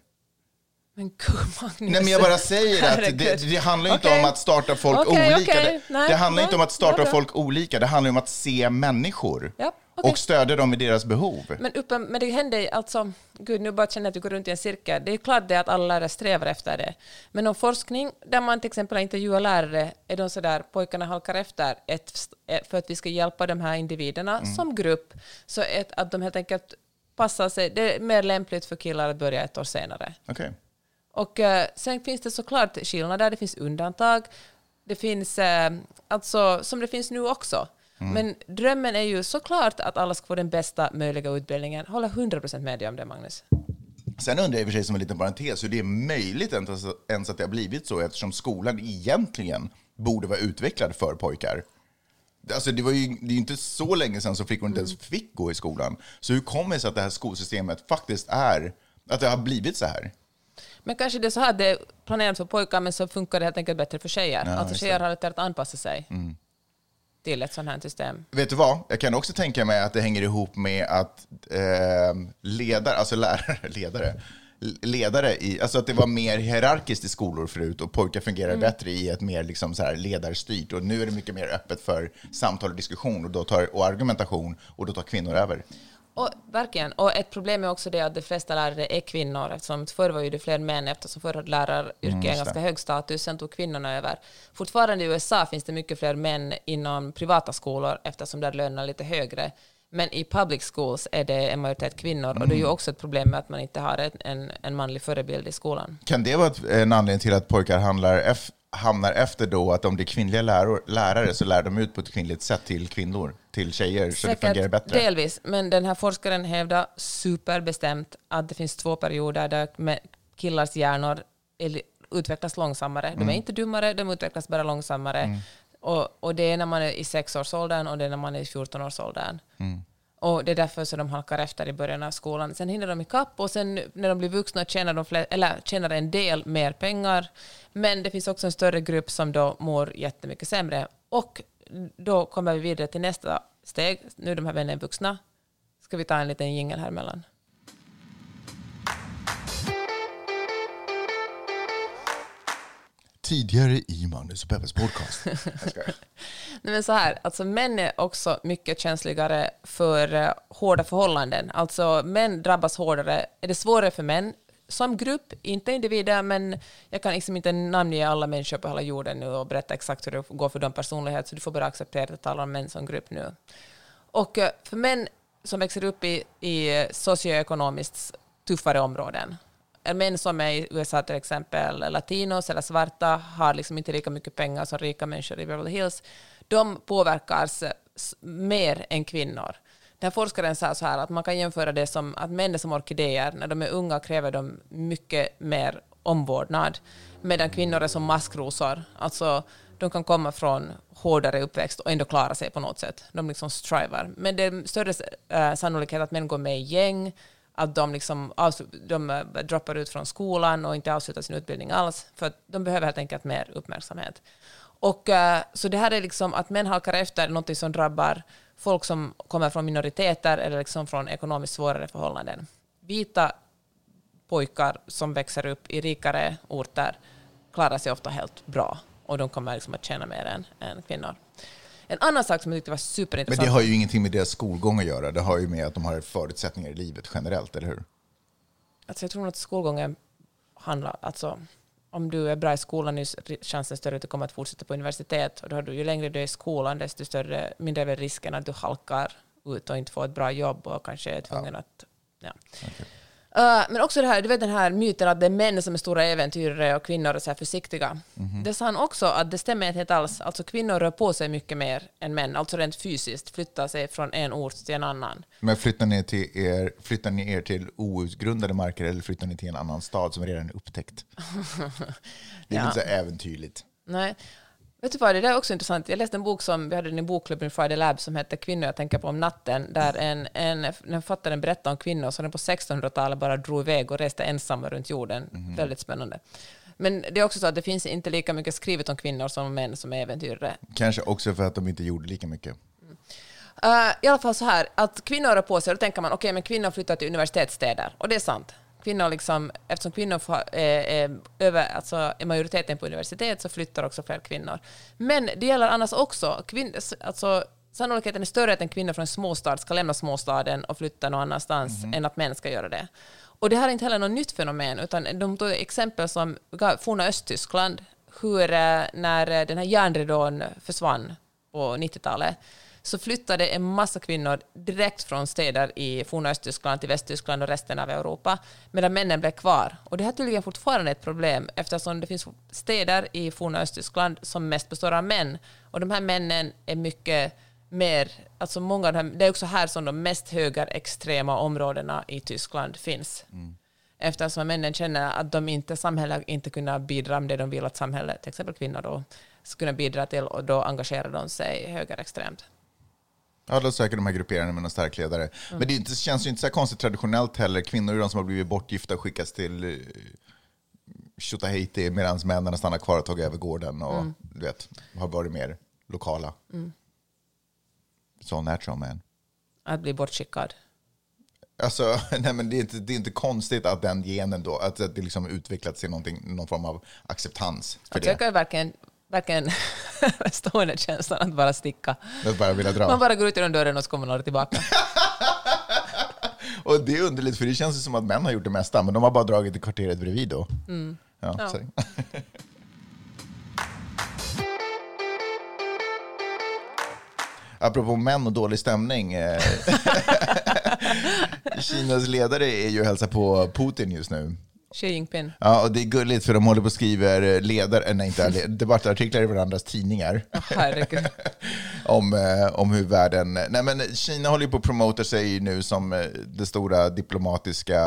Men gud, Magnus. Nej, men jag bara säger att det, det handlar inte Okej. om att starta folk Okej, olika. okej. Det, Nej, det handlar nej, inte om att starta bra. folk olika, det handlar om att se människor Ja, och stödja dem i deras behov. Men, uppen, men det händer alltså, gud nu bara känner jag att vi går runt i en cirkel. Det är klart det att alla lärare strävar efter det. Men om forskning där man till exempel intervjuar lärare, är de sådär, pojkarna halkar efter ett, för att vi ska hjälpa de här individerna Mm. som grupp, så ett, att de helt enkelt passar sig, det är mer lämpligt för killar att börja ett år senare. Okej. Och eh, sen finns det såklart skillnader, det finns undantag. Det finns, eh, alltså som det finns nu också. Mm. Men drömmen är ju såklart att alla ska få den bästa möjliga utbildningen. Håller 100% med dig om det, Magnus. Sen undrar jag i och för sig som en liten parentes hur det är möjligt ens, att det har blivit så eftersom skolan egentligen borde vara utvecklad för pojkar. Alltså det, var ju, det är ju inte så länge sedan som flickor inte ens fick gå i skolan. Så hur kommer det sig att det här skolsystemet faktiskt är, att det har blivit så här? Men kanske det är så här, det är planerat för pojkar men så funkar det helt enkelt bättre för tjejer. Ja, alltså tjejer har lättare att anpassa sig till ett sånt här system. Vet du vad? Jag kan också tänka mig att det hänger ihop med att eh, ledare, alltså lärare, ledare, ledare i, alltså att det var mer hierarkiskt i skolor förut och pojkar fungerar bättre i ett mer liksom så här ledarstyrt och nu är det mycket mer öppet för samtal och diskussion och, då tar, och argumentation och då tar kvinnor över. Och, verkligen. Och ett problem är också det att de flesta lärare är kvinnor, eftersom förr var ju det fler män, eftersom förr hade läraryrket Mm, ganska hög status, sen tog kvinnorna över. Fortfarande i USA finns det mycket fler män inom privata skolor, eftersom där lönerna är lite högre. Men i public schools är det en majoritet kvinnor, och det är ju Mm. också ett problem med att man inte har en, en, manlig förebild i skolan. Kan det vara en anledning till att pojkar handlar hamnar efter då, att om det är kvinnliga läror, lärare så lär de ut på ett kvinnligt sätt till kvinnor, till tjejer, så det fungerar bättre? delvis, men den här forskaren hävdar superbestämt att det finns två perioder där killars hjärnor utvecklas långsammare. De är inte dummare, de utvecklas bara långsammare. Och, och det är när man är i sexårsåldern och det är när man är i 14-årsåldern. Och det är därför så de halkar efter i början av skolan. Sen hinner de ikapp och sen när de blir vuxna tjänar de fler, eller tjänar en del mer pengar. Men det finns också en större grupp som då mår jättemycket sämre. Och då kommer vi vidare till nästa steg. Nu är de här vännerna vuxna. Ska vi ta en liten jingel här emellan? Tidigare i Magnus och Peppes podcast. Nej, men så här, alltså män är också mycket känsligare för eh, hårda förhållanden. Alltså män drabbas hårdare. Är det svårare för män som grupp, inte individer, men jag kan liksom inte namnge alla människor på hela jorden nu och berätta exakt hur det går för dem personlighet, så du får bara acceptera att jag talar om män som grupp nu. Och eh, för män som växer upp i, i socioekonomiskt tuffare områden, män som är i USA till exempel, latinos eller svarta, har liksom inte lika mycket pengar som rika människor i Beverly Hills, de påverkas mer än kvinnor. Den här forskaren sa så här att man kan jämföra det som att män är som orkidéer, när de är unga kräver de mycket mer omvårdnad, medan kvinnor är som maskrosor. Alltså, de kan komma från hårdare uppväxt och ändå klara sig på något sätt. De liksom strivar. Men det är större eh, sannolikhet att män går med i gäng, att de, liksom de eh, droppar ut från skolan och inte avslutar sin utbildning alls, för att de behöver helt enkelt mer uppmärksamhet. Och, eh, så det här är liksom att män halkar efter något som drabbar folk som kommer från minoriteter eller liksom från ekonomiskt svårare förhållanden. Vita pojkar som växer upp i rikare orter klarar sig ofta helt bra och de kommer liksom att tjäna mer än, än kvinnor. En annan sak som jag tyckte var Men superintressant... det har ju ingenting med deras skolgång att göra. Det har ju med att de har förutsättningar i livet generellt, eller hur? Alltså jag tror nog att skolgången handlar... Alltså, om du är bra i skolan är chansen större att du kommer att fortsätta på universitet. Och då har du, ju längre du är i skolan, desto större, mindre är risken att du halkar ut och inte får ett bra jobb och kanske är tvungen att... Ja. Uh, men också det här, du vet den här myten att det är män som är stora äventyrare och kvinnor är så försiktiga. Det sa han också att det stämmer inte helt alls. Alltså kvinnor rör på sig mycket mer än män, alltså rent fysiskt, flyttar sig från en ort till en annan. Men flyttar ni, till er, flyttar ni er till outgrundade marker eller flyttar ni till en annan stad som redan är upptäckt? Det är Ja. lite så äventyrligt. Nej. Vet du vad, det där är också intressant. Jag läste en bok som, vi hade den i bokklubben Friday Lab som hette Kvinnor jag tänker på om natten, där en, en, en författaren berättade om kvinnor som på 1600-talet bara drog iväg och reste ensamma runt jorden. Väldigt spännande. Men det är också så att det finns inte lika mycket skrivet om kvinnor som om män som är äventyrare. Kanske också för att de inte gjorde lika mycket. Uh, I alla fall så här, att kvinnor rör på sig, då tänker man okej, men kvinnor flyttar till universitetsstäder. Och det är sant. Kvinnor liksom, eftersom kvinnor får, eh, är, över, alltså, är majoriteten på universitet så flyttar också fler kvinnor. Men det gäller annars också. Kvinn, alltså, sannolikheten är större att en kvinna från en småstad ska lämna småstaden och flytta någon annanstans än att män ska göra det. Och det här är inte heller något nytt fenomen, utan de tog exempel som forna Östtyskland, hur eh, när eh, den här järnridån försvann på 90-talet, så flyttade en massa kvinnor direkt från städer i forna Östtyskland till Västtyskland och resten av Europa, medan männen blev kvar. Och det här är tydligen fortfarande ett problem, eftersom det finns städer i forna Östtyskland som mest består av män, och de här männen är mycket mer, alltså många av de här, det är också här som de mest högerextrema områdena i Tyskland finns. Eftersom männen känner att de inte, samhället inte kunna bidra med det de vill att samhället, till exempel kvinnor då, ska kunna bidra till och då engagerar de sig högerextremt. Ja, då söker de här grupperarna med någon stark ledare. Men det inte, känns ju inte så konstigt traditionellt heller. Kvinnor är de som har blivit bortgifta och skickats till uh, Tjotahejti medan männen stannar kvar och tagit över gården och du vet, har varit mer lokala. Så natural man. Att bli bortskickad. Alltså, nej, men det, är inte, det är inte konstigt att den genen då, att det liksom utvecklats till någon form av acceptans för jag det. kan ju verkligen, verkligen stående känslan att bara sticka. Jag bara vilja dra. Man bara går ut genom dörren och så kommer några tillbaka. Och det är underligt, för det känns som att män har gjort det mesta, men de har bara dragit i kvarteret bredvid då. Ja, Ja. så. Apropå män och dålig stämning. eh, Kinas ledare är ju och hälsar på Putin just nu. Xi Jinping. Ja, och det är gulligt för de håller på och skriver ledare, nej inte debattartiklar i varandras tidningar Herregud. om, eh, om hur världen... Nej men Kina håller ju på att promota sig nu som eh, det stora diplomatiska...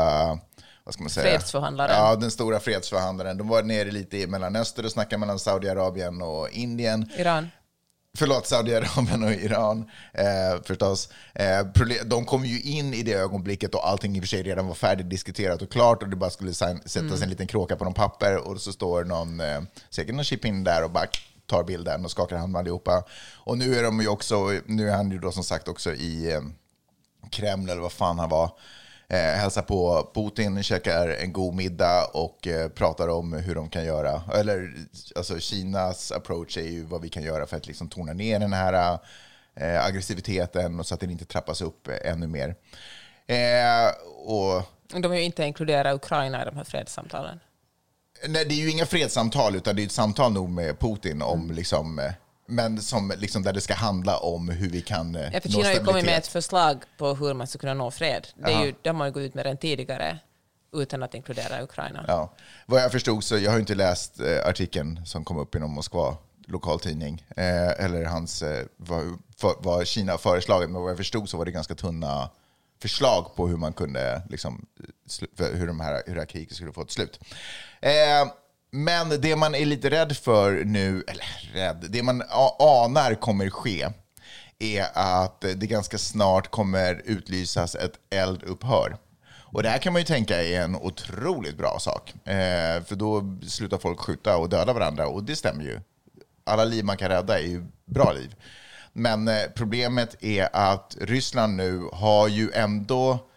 Vad ska man säga? Fredsförhandlaren. Ja, den stora fredsförhandlaren. De var nere lite i Mellanöstern och snackade mellan Saudiarabien och Indien. Iran. Förlåt, Saudiarabien och Iran eh, förstås. Eh, de kom ju in i det ögonblicket och allting i och för sig redan var färdigdiskuterat och klart och det bara skulle sättas en liten kråka på någon papper och så står någon, eh, säkert någon chip-in där och bara tar bilden och skakar hand med allihopa. Och nu är de ju också, nu är han ju då som sagt också i eh, Kreml eller vad fan han var. Eh, hälsar på Putin, käkar en god middag och eh, pratar om hur de kan göra. Eller alltså Kinas approach är ju vad vi kan göra för att liksom tona ner den här eh, aggressiviteten och så att den inte trappas upp eh, ännu mer. Eh, och De vill ju inte inkludera Ukraina i de här fredssamtalen. Nej, det är ju inga fredssamtal, utan det är ett samtal nog med Putin om liksom, eh, men som liksom där det ska handla om hur vi kan eh, Ja, för nå Kina har ju kommit med ett förslag på hur man ska kunna nå fred. Det, är ju, det har ju gått ut med redan tidigare utan att inkludera Ukraina. Ja. Vad jag förstod så, jag har inte läst eh, artikeln som kom upp i någon Moskva lokaltidning, eh, eller hans, eh, vad, för, vad Kina föreslagit, men vad jag förstod så var det ganska tunna förslag på hur man kunde, liksom, hur, de här, hur det här kriget skulle få ett slut. Eh, men det man är lite rädd för nu, eller rädd, det man anar kommer ske, är att det ganska snart kommer utlysas ett eldupphör. Och det här kan man ju tänka är en otroligt bra sak. Eh, för då slutar folk skjuta och döda varandra och det stämmer ju. Alla liv man kan rädda är ju bra liv. Men eh, problemet är att Ryssland nu har ju ändå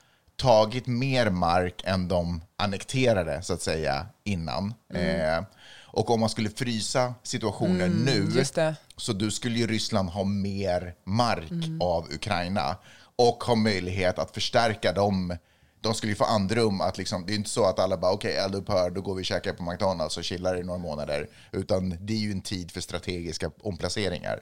tagit mer mark än de annekterade, så att säga, innan. Eh, och om man skulle frysa situationen nu, just det. så då skulle ju Ryssland ha mer mark av Ukraina och ha möjlighet att förstärka dem. De skulle ju få andrum att liksom, det är inte så att alla bara okej, okay, eldupphör, då går vi och käkar på McDonalds och chillar i några månader. Utan det är ju en tid för strategiska omplaceringar.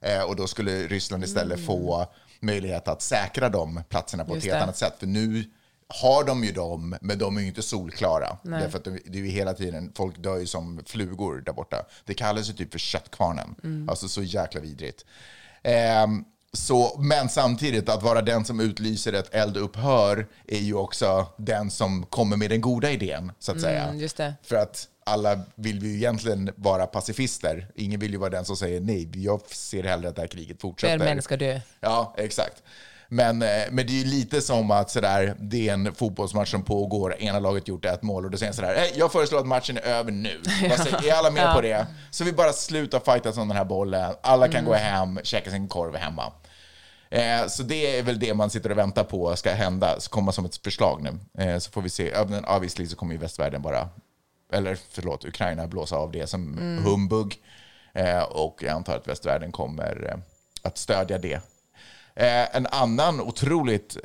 Eh, och då skulle Ryssland istället få möjlighet att säkra de platserna på Just ett helt det. annat sätt. För nu har de ju dem, men de är ju inte solklara. Nej. Därför att det det är ju hela tiden, folk dör ju som flugor där borta. Det kallas ju typ för köttkvarnen. Mm. Alltså så jäkla vidrigt. Ehm, så, men samtidigt, att vara den som utlyser ett eldupphör är ju också den som kommer med den goda idén, så att säga. Mm, det. För att alla vill vi ju egentligen vara pacifister. Ingen vill ju vara den som säger nej, jag ser hellre att det här kriget fortsätter. Fler män ska dö. Ja, exakt. Men, eh, men det är ju lite som att sådär, det är en fotbollsmatch som pågår, ena laget gjort ett mål och då säger jag sådär, "Hej, jag föreslår att matchen är över nu. Vad säger- Är alla med Ja. på det? Så vi bara slutar fightas om den här bollen, alla kan Mm. gå hem, käka sin korv hemma. Eh, så det är väl det man sitter och väntar på ska hända, ska komma som ett förslag nu. Eh, så får vi se, men obviously så kommer ju västvärlden bara, eller förlåt, Ukraina blåsa av det som humbug. Eh, och jag antar att västvärlden kommer eh, att stödja det. En annan otroligt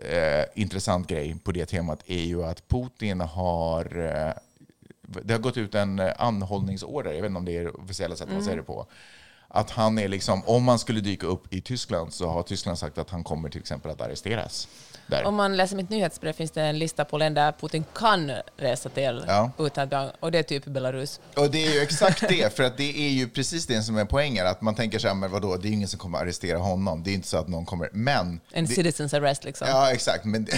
intressant grej på det temat är ju att Putin har... Det har gått ut en anhållningsorder, jag vet inte om det är officiella sättet man säger det på. Att han är liksom, om man skulle dyka upp i Tyskland så har Tyskland sagt att han kommer till exempel att arresteras. Där. Om man läser mitt nyhetsbrev finns det en lista på länder Putin kan resa till Ja. utan att och det är typ Belarus. Och det är ju exakt det, för att det är ju precis det som är poängen. Att man tänker så här, men vadå, det är ju ingen som kommer arrestera honom. Det är inte så att någon kommer... Men... En det, citizens arrest liksom. Ja, exakt. Men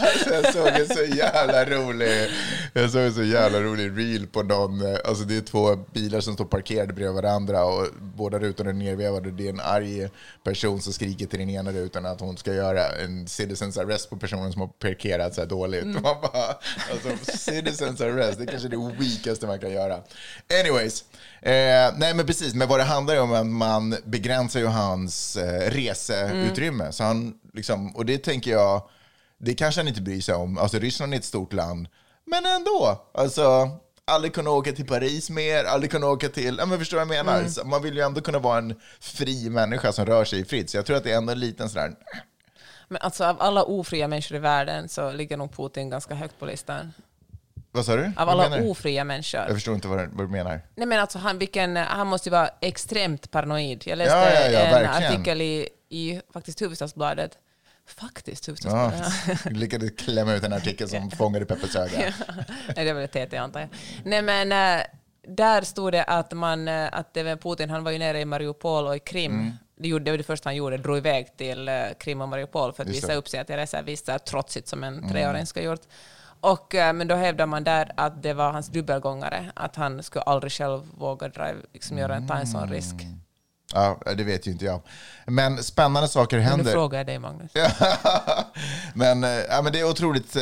alltså, jag såg en så jävla rolig, jag såg en så jävla rolig reel på någon, alltså det är två bilar som står parkerade bredvid varandra och båda rutorna är nervevade. Det är en arg person som skriker till den ena rutan att hon ska göra en citizens arrest på personen som har parkerat så här dåligt. Man bara, alltså citizens arrest, det är kanske det weakaste man kan göra. Anyways, eh, nej men precis, men vad det handlar om är att man begränsar ju hans eh, reseutrymme. Så han, liksom, och det tänker jag, det kanske han inte bryr sig om. Alltså Ryssland är ett stort land, men ändå. Alltså, aldrig kunna åka till Paris mer, aldrig kunna åka till... Ja, men förstår vad jag menar? Så man vill ju ändå kunna vara en fri människa som rör sig fritt. Så jag tror att det är ändå en liten sån där... Men alltså av alla ofria människor i världen så ligger nog Putin ganska högt på listan. Vad sa du? Av alla ofria människor. Jag förstår inte vad, du- vad du menar. Nej men alltså han, vilken, han måste ju vara extremt paranoid. Jag läste Ja, ja, ja, en verkligen. artikel i, i faktiskt Hufvudstadsbladet. Faktiskt Ja, Hufvudstadsbladet. jag lyckades klämma ut en artikel som fångade Peppes öga. Nej, det var väl TT antar jag. Nej men eh, där stod det att, man, eh, att det Putin, han var ju nere i Mariupol och i Krim. Mm. Det, gjorde, det var det första han gjorde, drog iväg till eh, Krim och Mariupol för att Just visa det. Mm. upp sig att jag är så här, här trotsigt som en treåring ska ha gjort. Och, men då hävdar man där att det var hans dubbelgångare, att han skulle aldrig själv våga drive, liksom göra en, ta en sån Mm. risk. Ja, det vet ju inte jag. Men spännande saker Men nu händer. frågar jag dig Magnus. men, eh, ja, men det är otroligt, eh,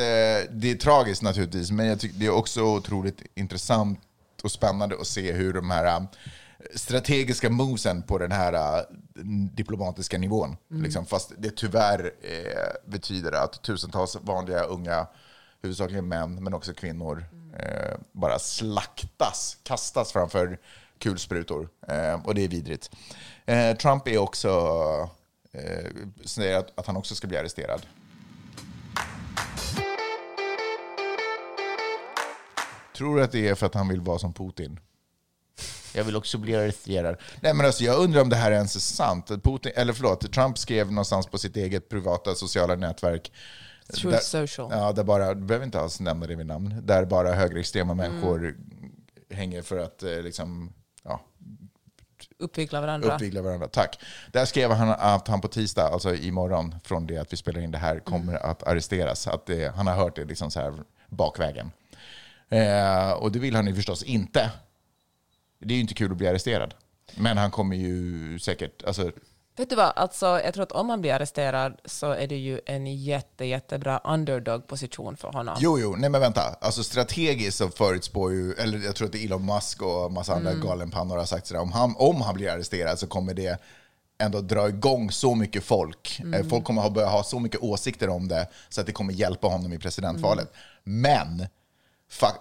det är tragiskt naturligtvis, men jag tycker det är också otroligt intressant och spännande att se hur de här eh, strategiska movesen på den här diplomatiska nivån, liksom, fast det tyvärr eh, betyder att tusentals vanliga unga, huvudsakligen män, men också kvinnor, eh, bara slaktas, kastas framför kulsprutor. Eh, och det är vidrigt. Eh, Trump är också eh, säger att, att han också ska bli arresterad. Tror du att det är för att han vill vara som Putin? Jag vill också bli arresterad. Nej, men alltså, jag undrar om det här ens är sant. Putin, eller förlåt, Trump skrev någonstans på sitt eget privata sociala nätverk. Truth där, social. Ja, där bara, du behöver inte alls nämna det vid namn. Där bara högerextrema människor hänger för att liksom, ja, Uppvigla varandra. uppvigla varandra. Tack. Där skrev han att han på tisdag, alltså imorgon, från det att vi spelar in det här, kommer att arresteras. Att det, han har hört det liksom så här bakvägen. Eh, och det vill han ju förstås inte. Det är ju inte kul att bli arresterad. Men han kommer ju säkert... Alltså, Vet du vad, alltså, jag tror att om han blir arresterad så är det ju en jätte, jättebra underdog-position för honom. jo, jo, nej men vänta. Alltså strategiskt så förutspår ju, eller jag tror att det är Elon Musk och massa andra galenpannor har sagt sådär, om han, om han blir arresterad så kommer det ändå dra igång så mycket folk. Eh, Folk kommer att börja ha så mycket åsikter om det så att det kommer hjälpa honom i presidentvalet. Men, fa-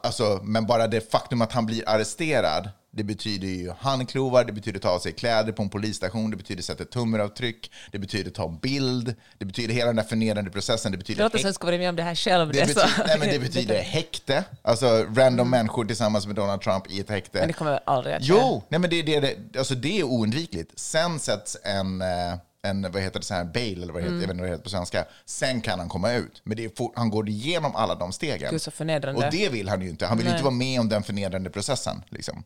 alltså, men bara det faktum att han blir arresterad, det betyder ju handklovar, det betyder ta av sig kläder på en polisstation, det betyder sätta tummeravtryck, det betyder ta en bild, det betyder hela den där förnedrande processen, det betyder som häkt- att jag ska vara med om det här själv. det, det, så- betyder, nej, men det betyder häkte, alltså random människor tillsammans med Donald Trump i ett häkte. Men det kommer väl aldrig att ske? Jo, nej men det, det, det, alltså det är oundvikligt. Sen sätts en, eh, en vad heter det, så här, bail, eller vad det heter, Mm. jag vet inte vad det heter på svenska. Sen kan han komma ut. Men det fort, han går igenom alla de stegen. Gud, så förnedrande. Och det vill han ju inte. Han vill ju Nej. inte vara med om den förnedrande processen. Liksom.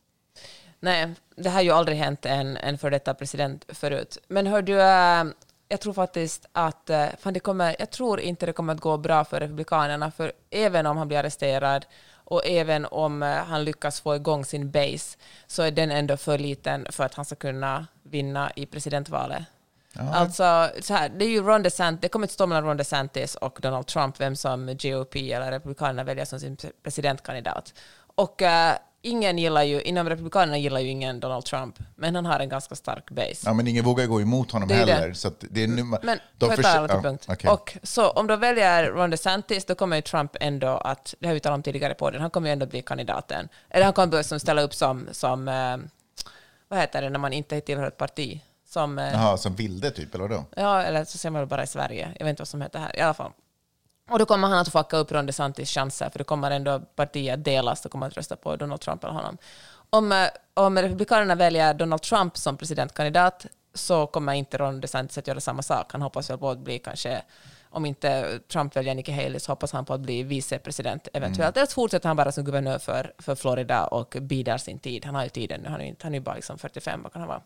Nej, det har ju aldrig hänt en, en för detta president förut. Men hör du, äh, jag tror faktiskt att äh, fan det kommer, jag tror inte det kommer att gå bra för Republikanerna, för även om han blir arresterad och även om äh, han lyckas få igång sin base så är den ändå för liten för att han ska kunna vinna i presidentvalet. Alltså, så här, det är ju Ron DeSantis, det kommer att stå mellan Ron DeSantis och Donald Trump, vem som GOP eller Republikanerna väljer som sin pre- presidentkandidat. Och äh, ingen gillar ju, inom Republikanerna gillar ju ingen Donald Trump, men han har en ganska stark base. Ja, men ingen vågar gå emot honom heller. det. Så att det är nu, Men de får jag ja. Och så om de väljer Ron DeSantis, då kommer ju Trump ändå att, det har vi talat om tidigare på den, han kommer ju ändå bli kandidaten. Eller han kommer börja som ställa upp som, som eh, vad heter det när man inte tillhör ett parti? Som, eh, Jaha, som vilde typ, eller vadå? Ja, eller så ser man det bara i Sverige. Jag vet inte vad som heter här. I alla fall. Och då kommer han att fucka upp Ron DeSantis chanser, för det kommer ändå partiet delas och kommer att rösta på Donald Trump eller honom. Om, eh, om Republikanerna väljer Donald Trump som presidentkandidat så kommer inte Ron DeSantis att göra samma sak. Han hoppas väl på att bli kanske, om inte Trump väljer Nikki Haley så hoppas han på att bli vicepresident eventuellt. Eller så fortsätter han bara som guvernör för, för Florida och bidar sin tid. Han har ju tiden nu, han är ju bara liksom 45, vad kan han vara?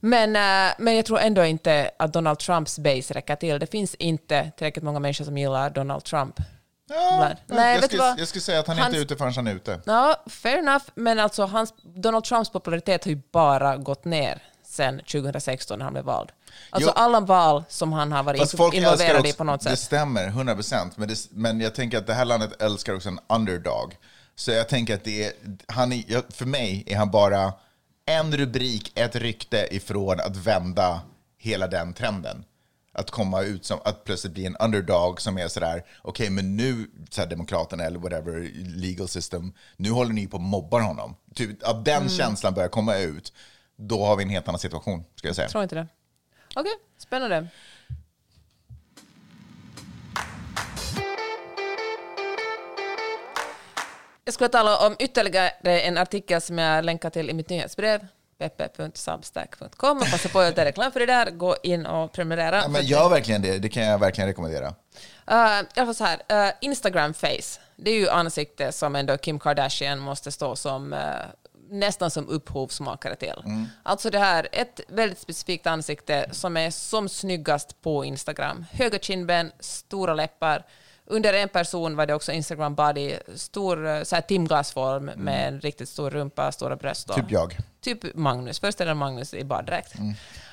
Men, eh, men jag tror ändå inte att Donald Trumps base räcker till. Det finns inte tillräckligt många människor som gillar Donald Trump. Ja, jag, Nej, du skulle, jag skulle säga att han Hans- inte är ute förrän han är ute. Ja, fair enough, men alltså hans, Donald Trumps popularitet har ju bara gått ner sen 2016 när han blev vald. Alltså Jo. alla val som han har varit Fast involverad i på något det sätt. stämmer, 100 procent. Men, det- men jag tänker att det här landet älskar också en underdog. Så jag tänker att det är, han är, jag- för mig är han bara en rubrik, ett rykte ifrån att vända hela den trenden. Att komma ut som, att plötsligt bli en underdog som är sådär, okej men nu, så här, Demokraterna eller whatever, legal system, nu håller ni på att mobbar honom. Typ, att den känslan börjar komma ut, då har vi en helt annan situation, ska jag säga. Tror inte det. Okej, spännande. Jag skulle tala om ytterligare en artikel som jag länkar till i mitt nyhetsbrev peppe.substack.com och passa på att göra reklam för det där. Gå in och prenumerera. Ja, men gör verkligen det, det kan jag verkligen rekommendera. Uh, I alla så här, uh, Instagram face, det är ju ansikte som ändå Kim Kardashian måste stå som uh, nästan som upphovsmakare till. Alltså det här, ett väldigt specifikt ansikte som är som snyggast på Instagram. Höga kindben, stora läppar. Under en person var det också Instagram body, stor eh, så här timglasform med en riktigt stor rumpa, stora bröst. Typ jag. Typ Magnus. Föreställ dig Magnus i baddräkt.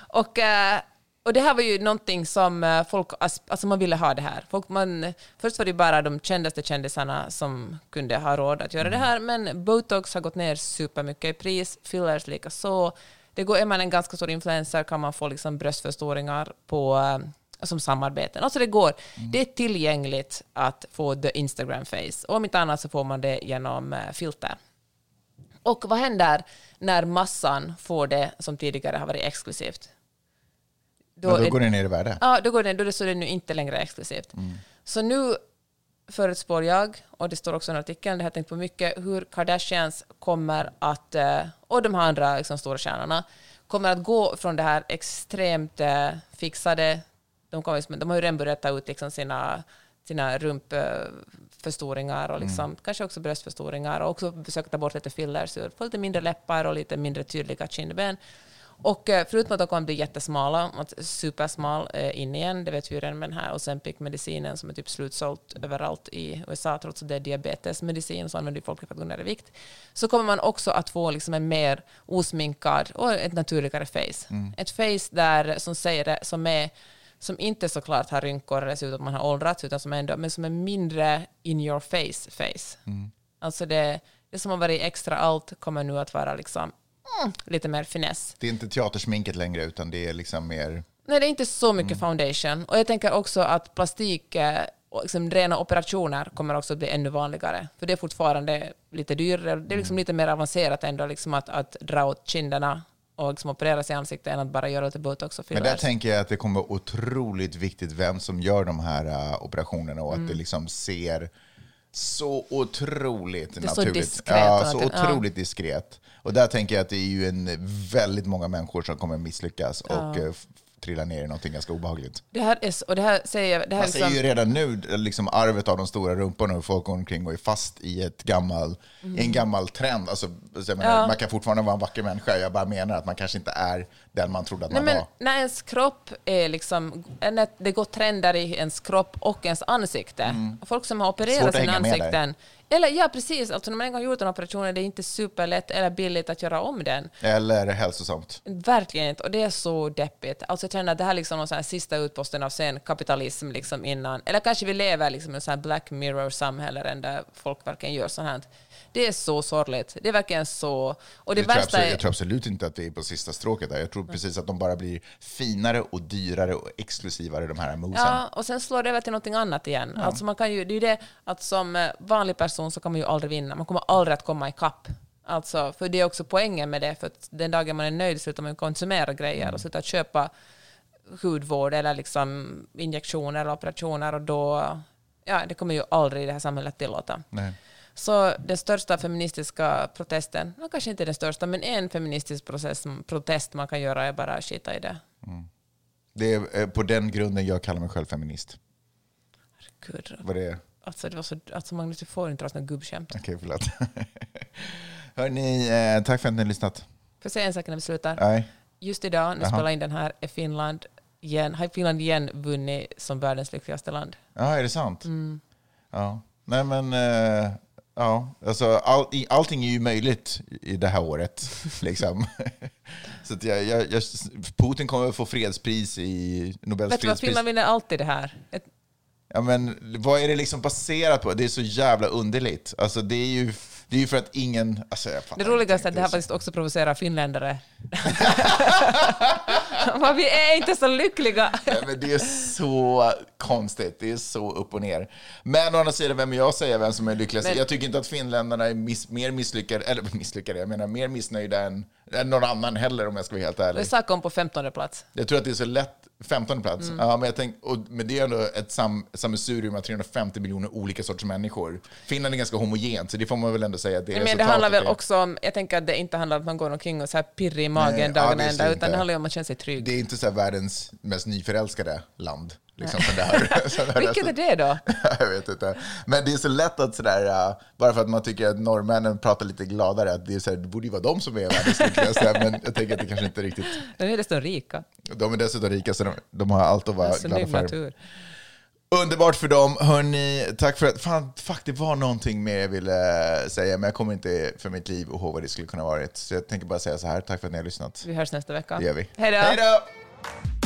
Och, eh, och det här var ju någonting som eh, folk, alltså man ville ha det här. Folk, man, först var det bara de kändaste kändisarna som kunde ha råd att göra det här, men botox har gått ner supermycket i pris, fillers lika så. Det går, är man en ganska stor influencer kan man få liksom bröstförstoringar på, som samarbeten. Alltså det går. Det är tillgängligt att få the Instagram face. Och om inte annat så får man det genom eh, filter. Och vad händer när massan får det som tidigare har varit exklusivt? Då är- går det ner i värde. Ja, då går det, då är det nu inte längre exklusivt. Så nu förutspår jag, och det står också i en artikel, det har jag tänkt på mycket, hur Kardashians kommer att, eh, och de här andra liksom, stora stjärnorna, kommer att gå från det här extremt eh, fixade, de, kommer, liksom- de har ju redan börjat ta ut liksom, sina, sina rumpförstoringar och liksom, kanske också bröstförstoringar och också försöka ta bort lite fillers, få lite mindre läppar och lite mindre tydliga kindben. Och eh, förutom att de kommer bli jättesmala, supersmal eh, in igen, det vet vi redan med den här Ozempic-medicinen som är typ slutsålt överallt i USA, trots att det är diabetesmedicin, så använder folk det för att gå ner i vikt. Så kommer man också att få liksom en mer osminkad och ett naturligare face. Ett face där, som säger det, som är som inte såklart har rynkor eller ser ut att man har åldrats, utan som ändå, men som är mindre in your face face. Alltså det, det som har varit extra allt kommer nu att vara liksom mm, lite mer finess. Det är inte teatersminket längre, utan det är liksom mer... Nej, det är inte så mycket foundation. Och jag tänker också att plastik, eh, och liksom rena operationer kommer också bli ännu vanligare. För det är fortfarande lite dyrare. Det är liksom lite mer avancerat ändå liksom att, att dra åt kinderna och liksom operera sig i ansiktet än att bara göra lite botox och Men där fillers. tänker jag att det kommer vara otroligt viktigt vem som gör de här äh, operationerna och att det liksom ser så otroligt är så naturligt. diskret ja, och så det- ja. otroligt diskret. Och där tänker jag att det är ju en väldigt många människor som kommer misslyckas och äh, f- trilla ner i någonting ganska obehagligt. Det här är, och det här säger jag, det här Man är ser ju liksom, redan nu liksom arvet av de stora rumporna och folk går omkring och är fast i ett gammal, i en gammal trend. Alltså, menar, Mm. Ja. Man kan fortfarande vara en vacker människa, jag bara menar att man kanske inte är den man trodde att Nej, man var. när ens kropp är liksom, när det går trender i ens kropp och ens ansikte. Folk som har Mm. Opererat sina ansikten. Eller ja, precis. Alltså när man en gång gjort en operation är det inte superlätt eller billigt att göra om den. Eller hälsosamt. Verkligen inte. Och det är så deppigt. Alltså jag känner att det här är liksom någon sista utposten av sen kapitalism liksom innan. Eller kanske vi lever liksom i en sån här Black Mirror-samhälle där folk verkligen gör sånt här. Det är så sorgligt. Det är verkligen så. Och det Jag tror, värsta absolut, är... jag tror absolut inte att det är på sista stråket där. Jag tror precis att de bara blir finare och dyrare och exklusivare, de här movesen. Ja, och sen slår det över till någonting annat igen. Alltså man kan ju, det är ju det att som eh, vanlig person så kan man ju aldrig vinna. Man kommer aldrig att komma ikapp. Alltså, för det är också poängen med det, för att den dagen man är nöjd slutar man konsumera grejer och slutar köpa hudvård eller liksom injektioner eller operationer och då, ja, det kommer ju aldrig det här samhället tillåta. Nej. Så den största feministiska protesten, no, kanske inte den största, men en feministisk process, protest man kan göra är bara att skita i det. Det är eh, på den grunden jag kallar mig själv feminist. Gud, Vad det är? Alltså, det var så, alltså Magnus, du får inte dra sådana gubbskämt. Okej, förlåt. Hörni, eh, tack för att ni har lyssnat. Får jag säga en sak innan vi slutar? Nej. Just idag, när vi spelar in den här, är Finland igen, har Finland igen vunnit som världens lyckligaste land. Ja, är det sant? Mm. Ja. Nej, men... Eh, ja, alltså, all, allting är ju möjligt i det här året. Liksom. Så att jag, jag, jag, Putin kommer att få fredspris i Nobels Vet du vad, fredspris. Finland vinner alltid det här. Ett, Ja, men vad är det liksom baserat på? Det är så jävla underligt. Alltså, det är ju, det är ju för att ingen... Alltså, det roligaste är att det här faktiskt också provocerar finländare. Vad vi är inte så lyckliga. Nej, men det är så konstigt. Det är så upp och ner. Men å andra sidan, vem är jag att säga vem som är lyckligast? Men- Jag tycker inte att finländarna är miss, mer misslyckade, eller misslyckade, jag menar mer missnöjda än någon annan heller om jag ska vara helt ärlig. Sak kom på 15 plats. Jag tror att det är så lätt, 15 plats, Mm. ja, men, jag tänk, och, men det är ändå ett sam, sammelsurium av 350 miljoner olika sorters människor. Finland är ganska homogent, så det får man väl ändå säga det är Men det handlar väl är. också om, jag tänker att det inte handlar om att man går omkring och så här pirrig i magen Nej, ja, dagen visst ända, utan inte. det handlar om att känna sig trygg. Det är inte så här världens mest nyförälskade land. Liksom, det här Vilket är det då? jag vet inte. Men det är så lätt att sådär, uh, bara för att man tycker att norrmännen pratar lite gladare, att det, är så här, det borde ju vara de som är världens lyckligaste, men jag tänker att det kanske inte riktigt... De är dessutom rika. De är dessutom rika, så de, de har allt att vara Så glada för. natur. Underbart för dem. Hörni, tack för att... Fan, fuck, det var någonting mer jag ville säga, men jag kommer inte för mitt liv ihåg vad det skulle kunna varit. Så jag tänker bara säga så här, tack för att ni har lyssnat. Vi hörs nästa vecka. Det gör vi. Hej då!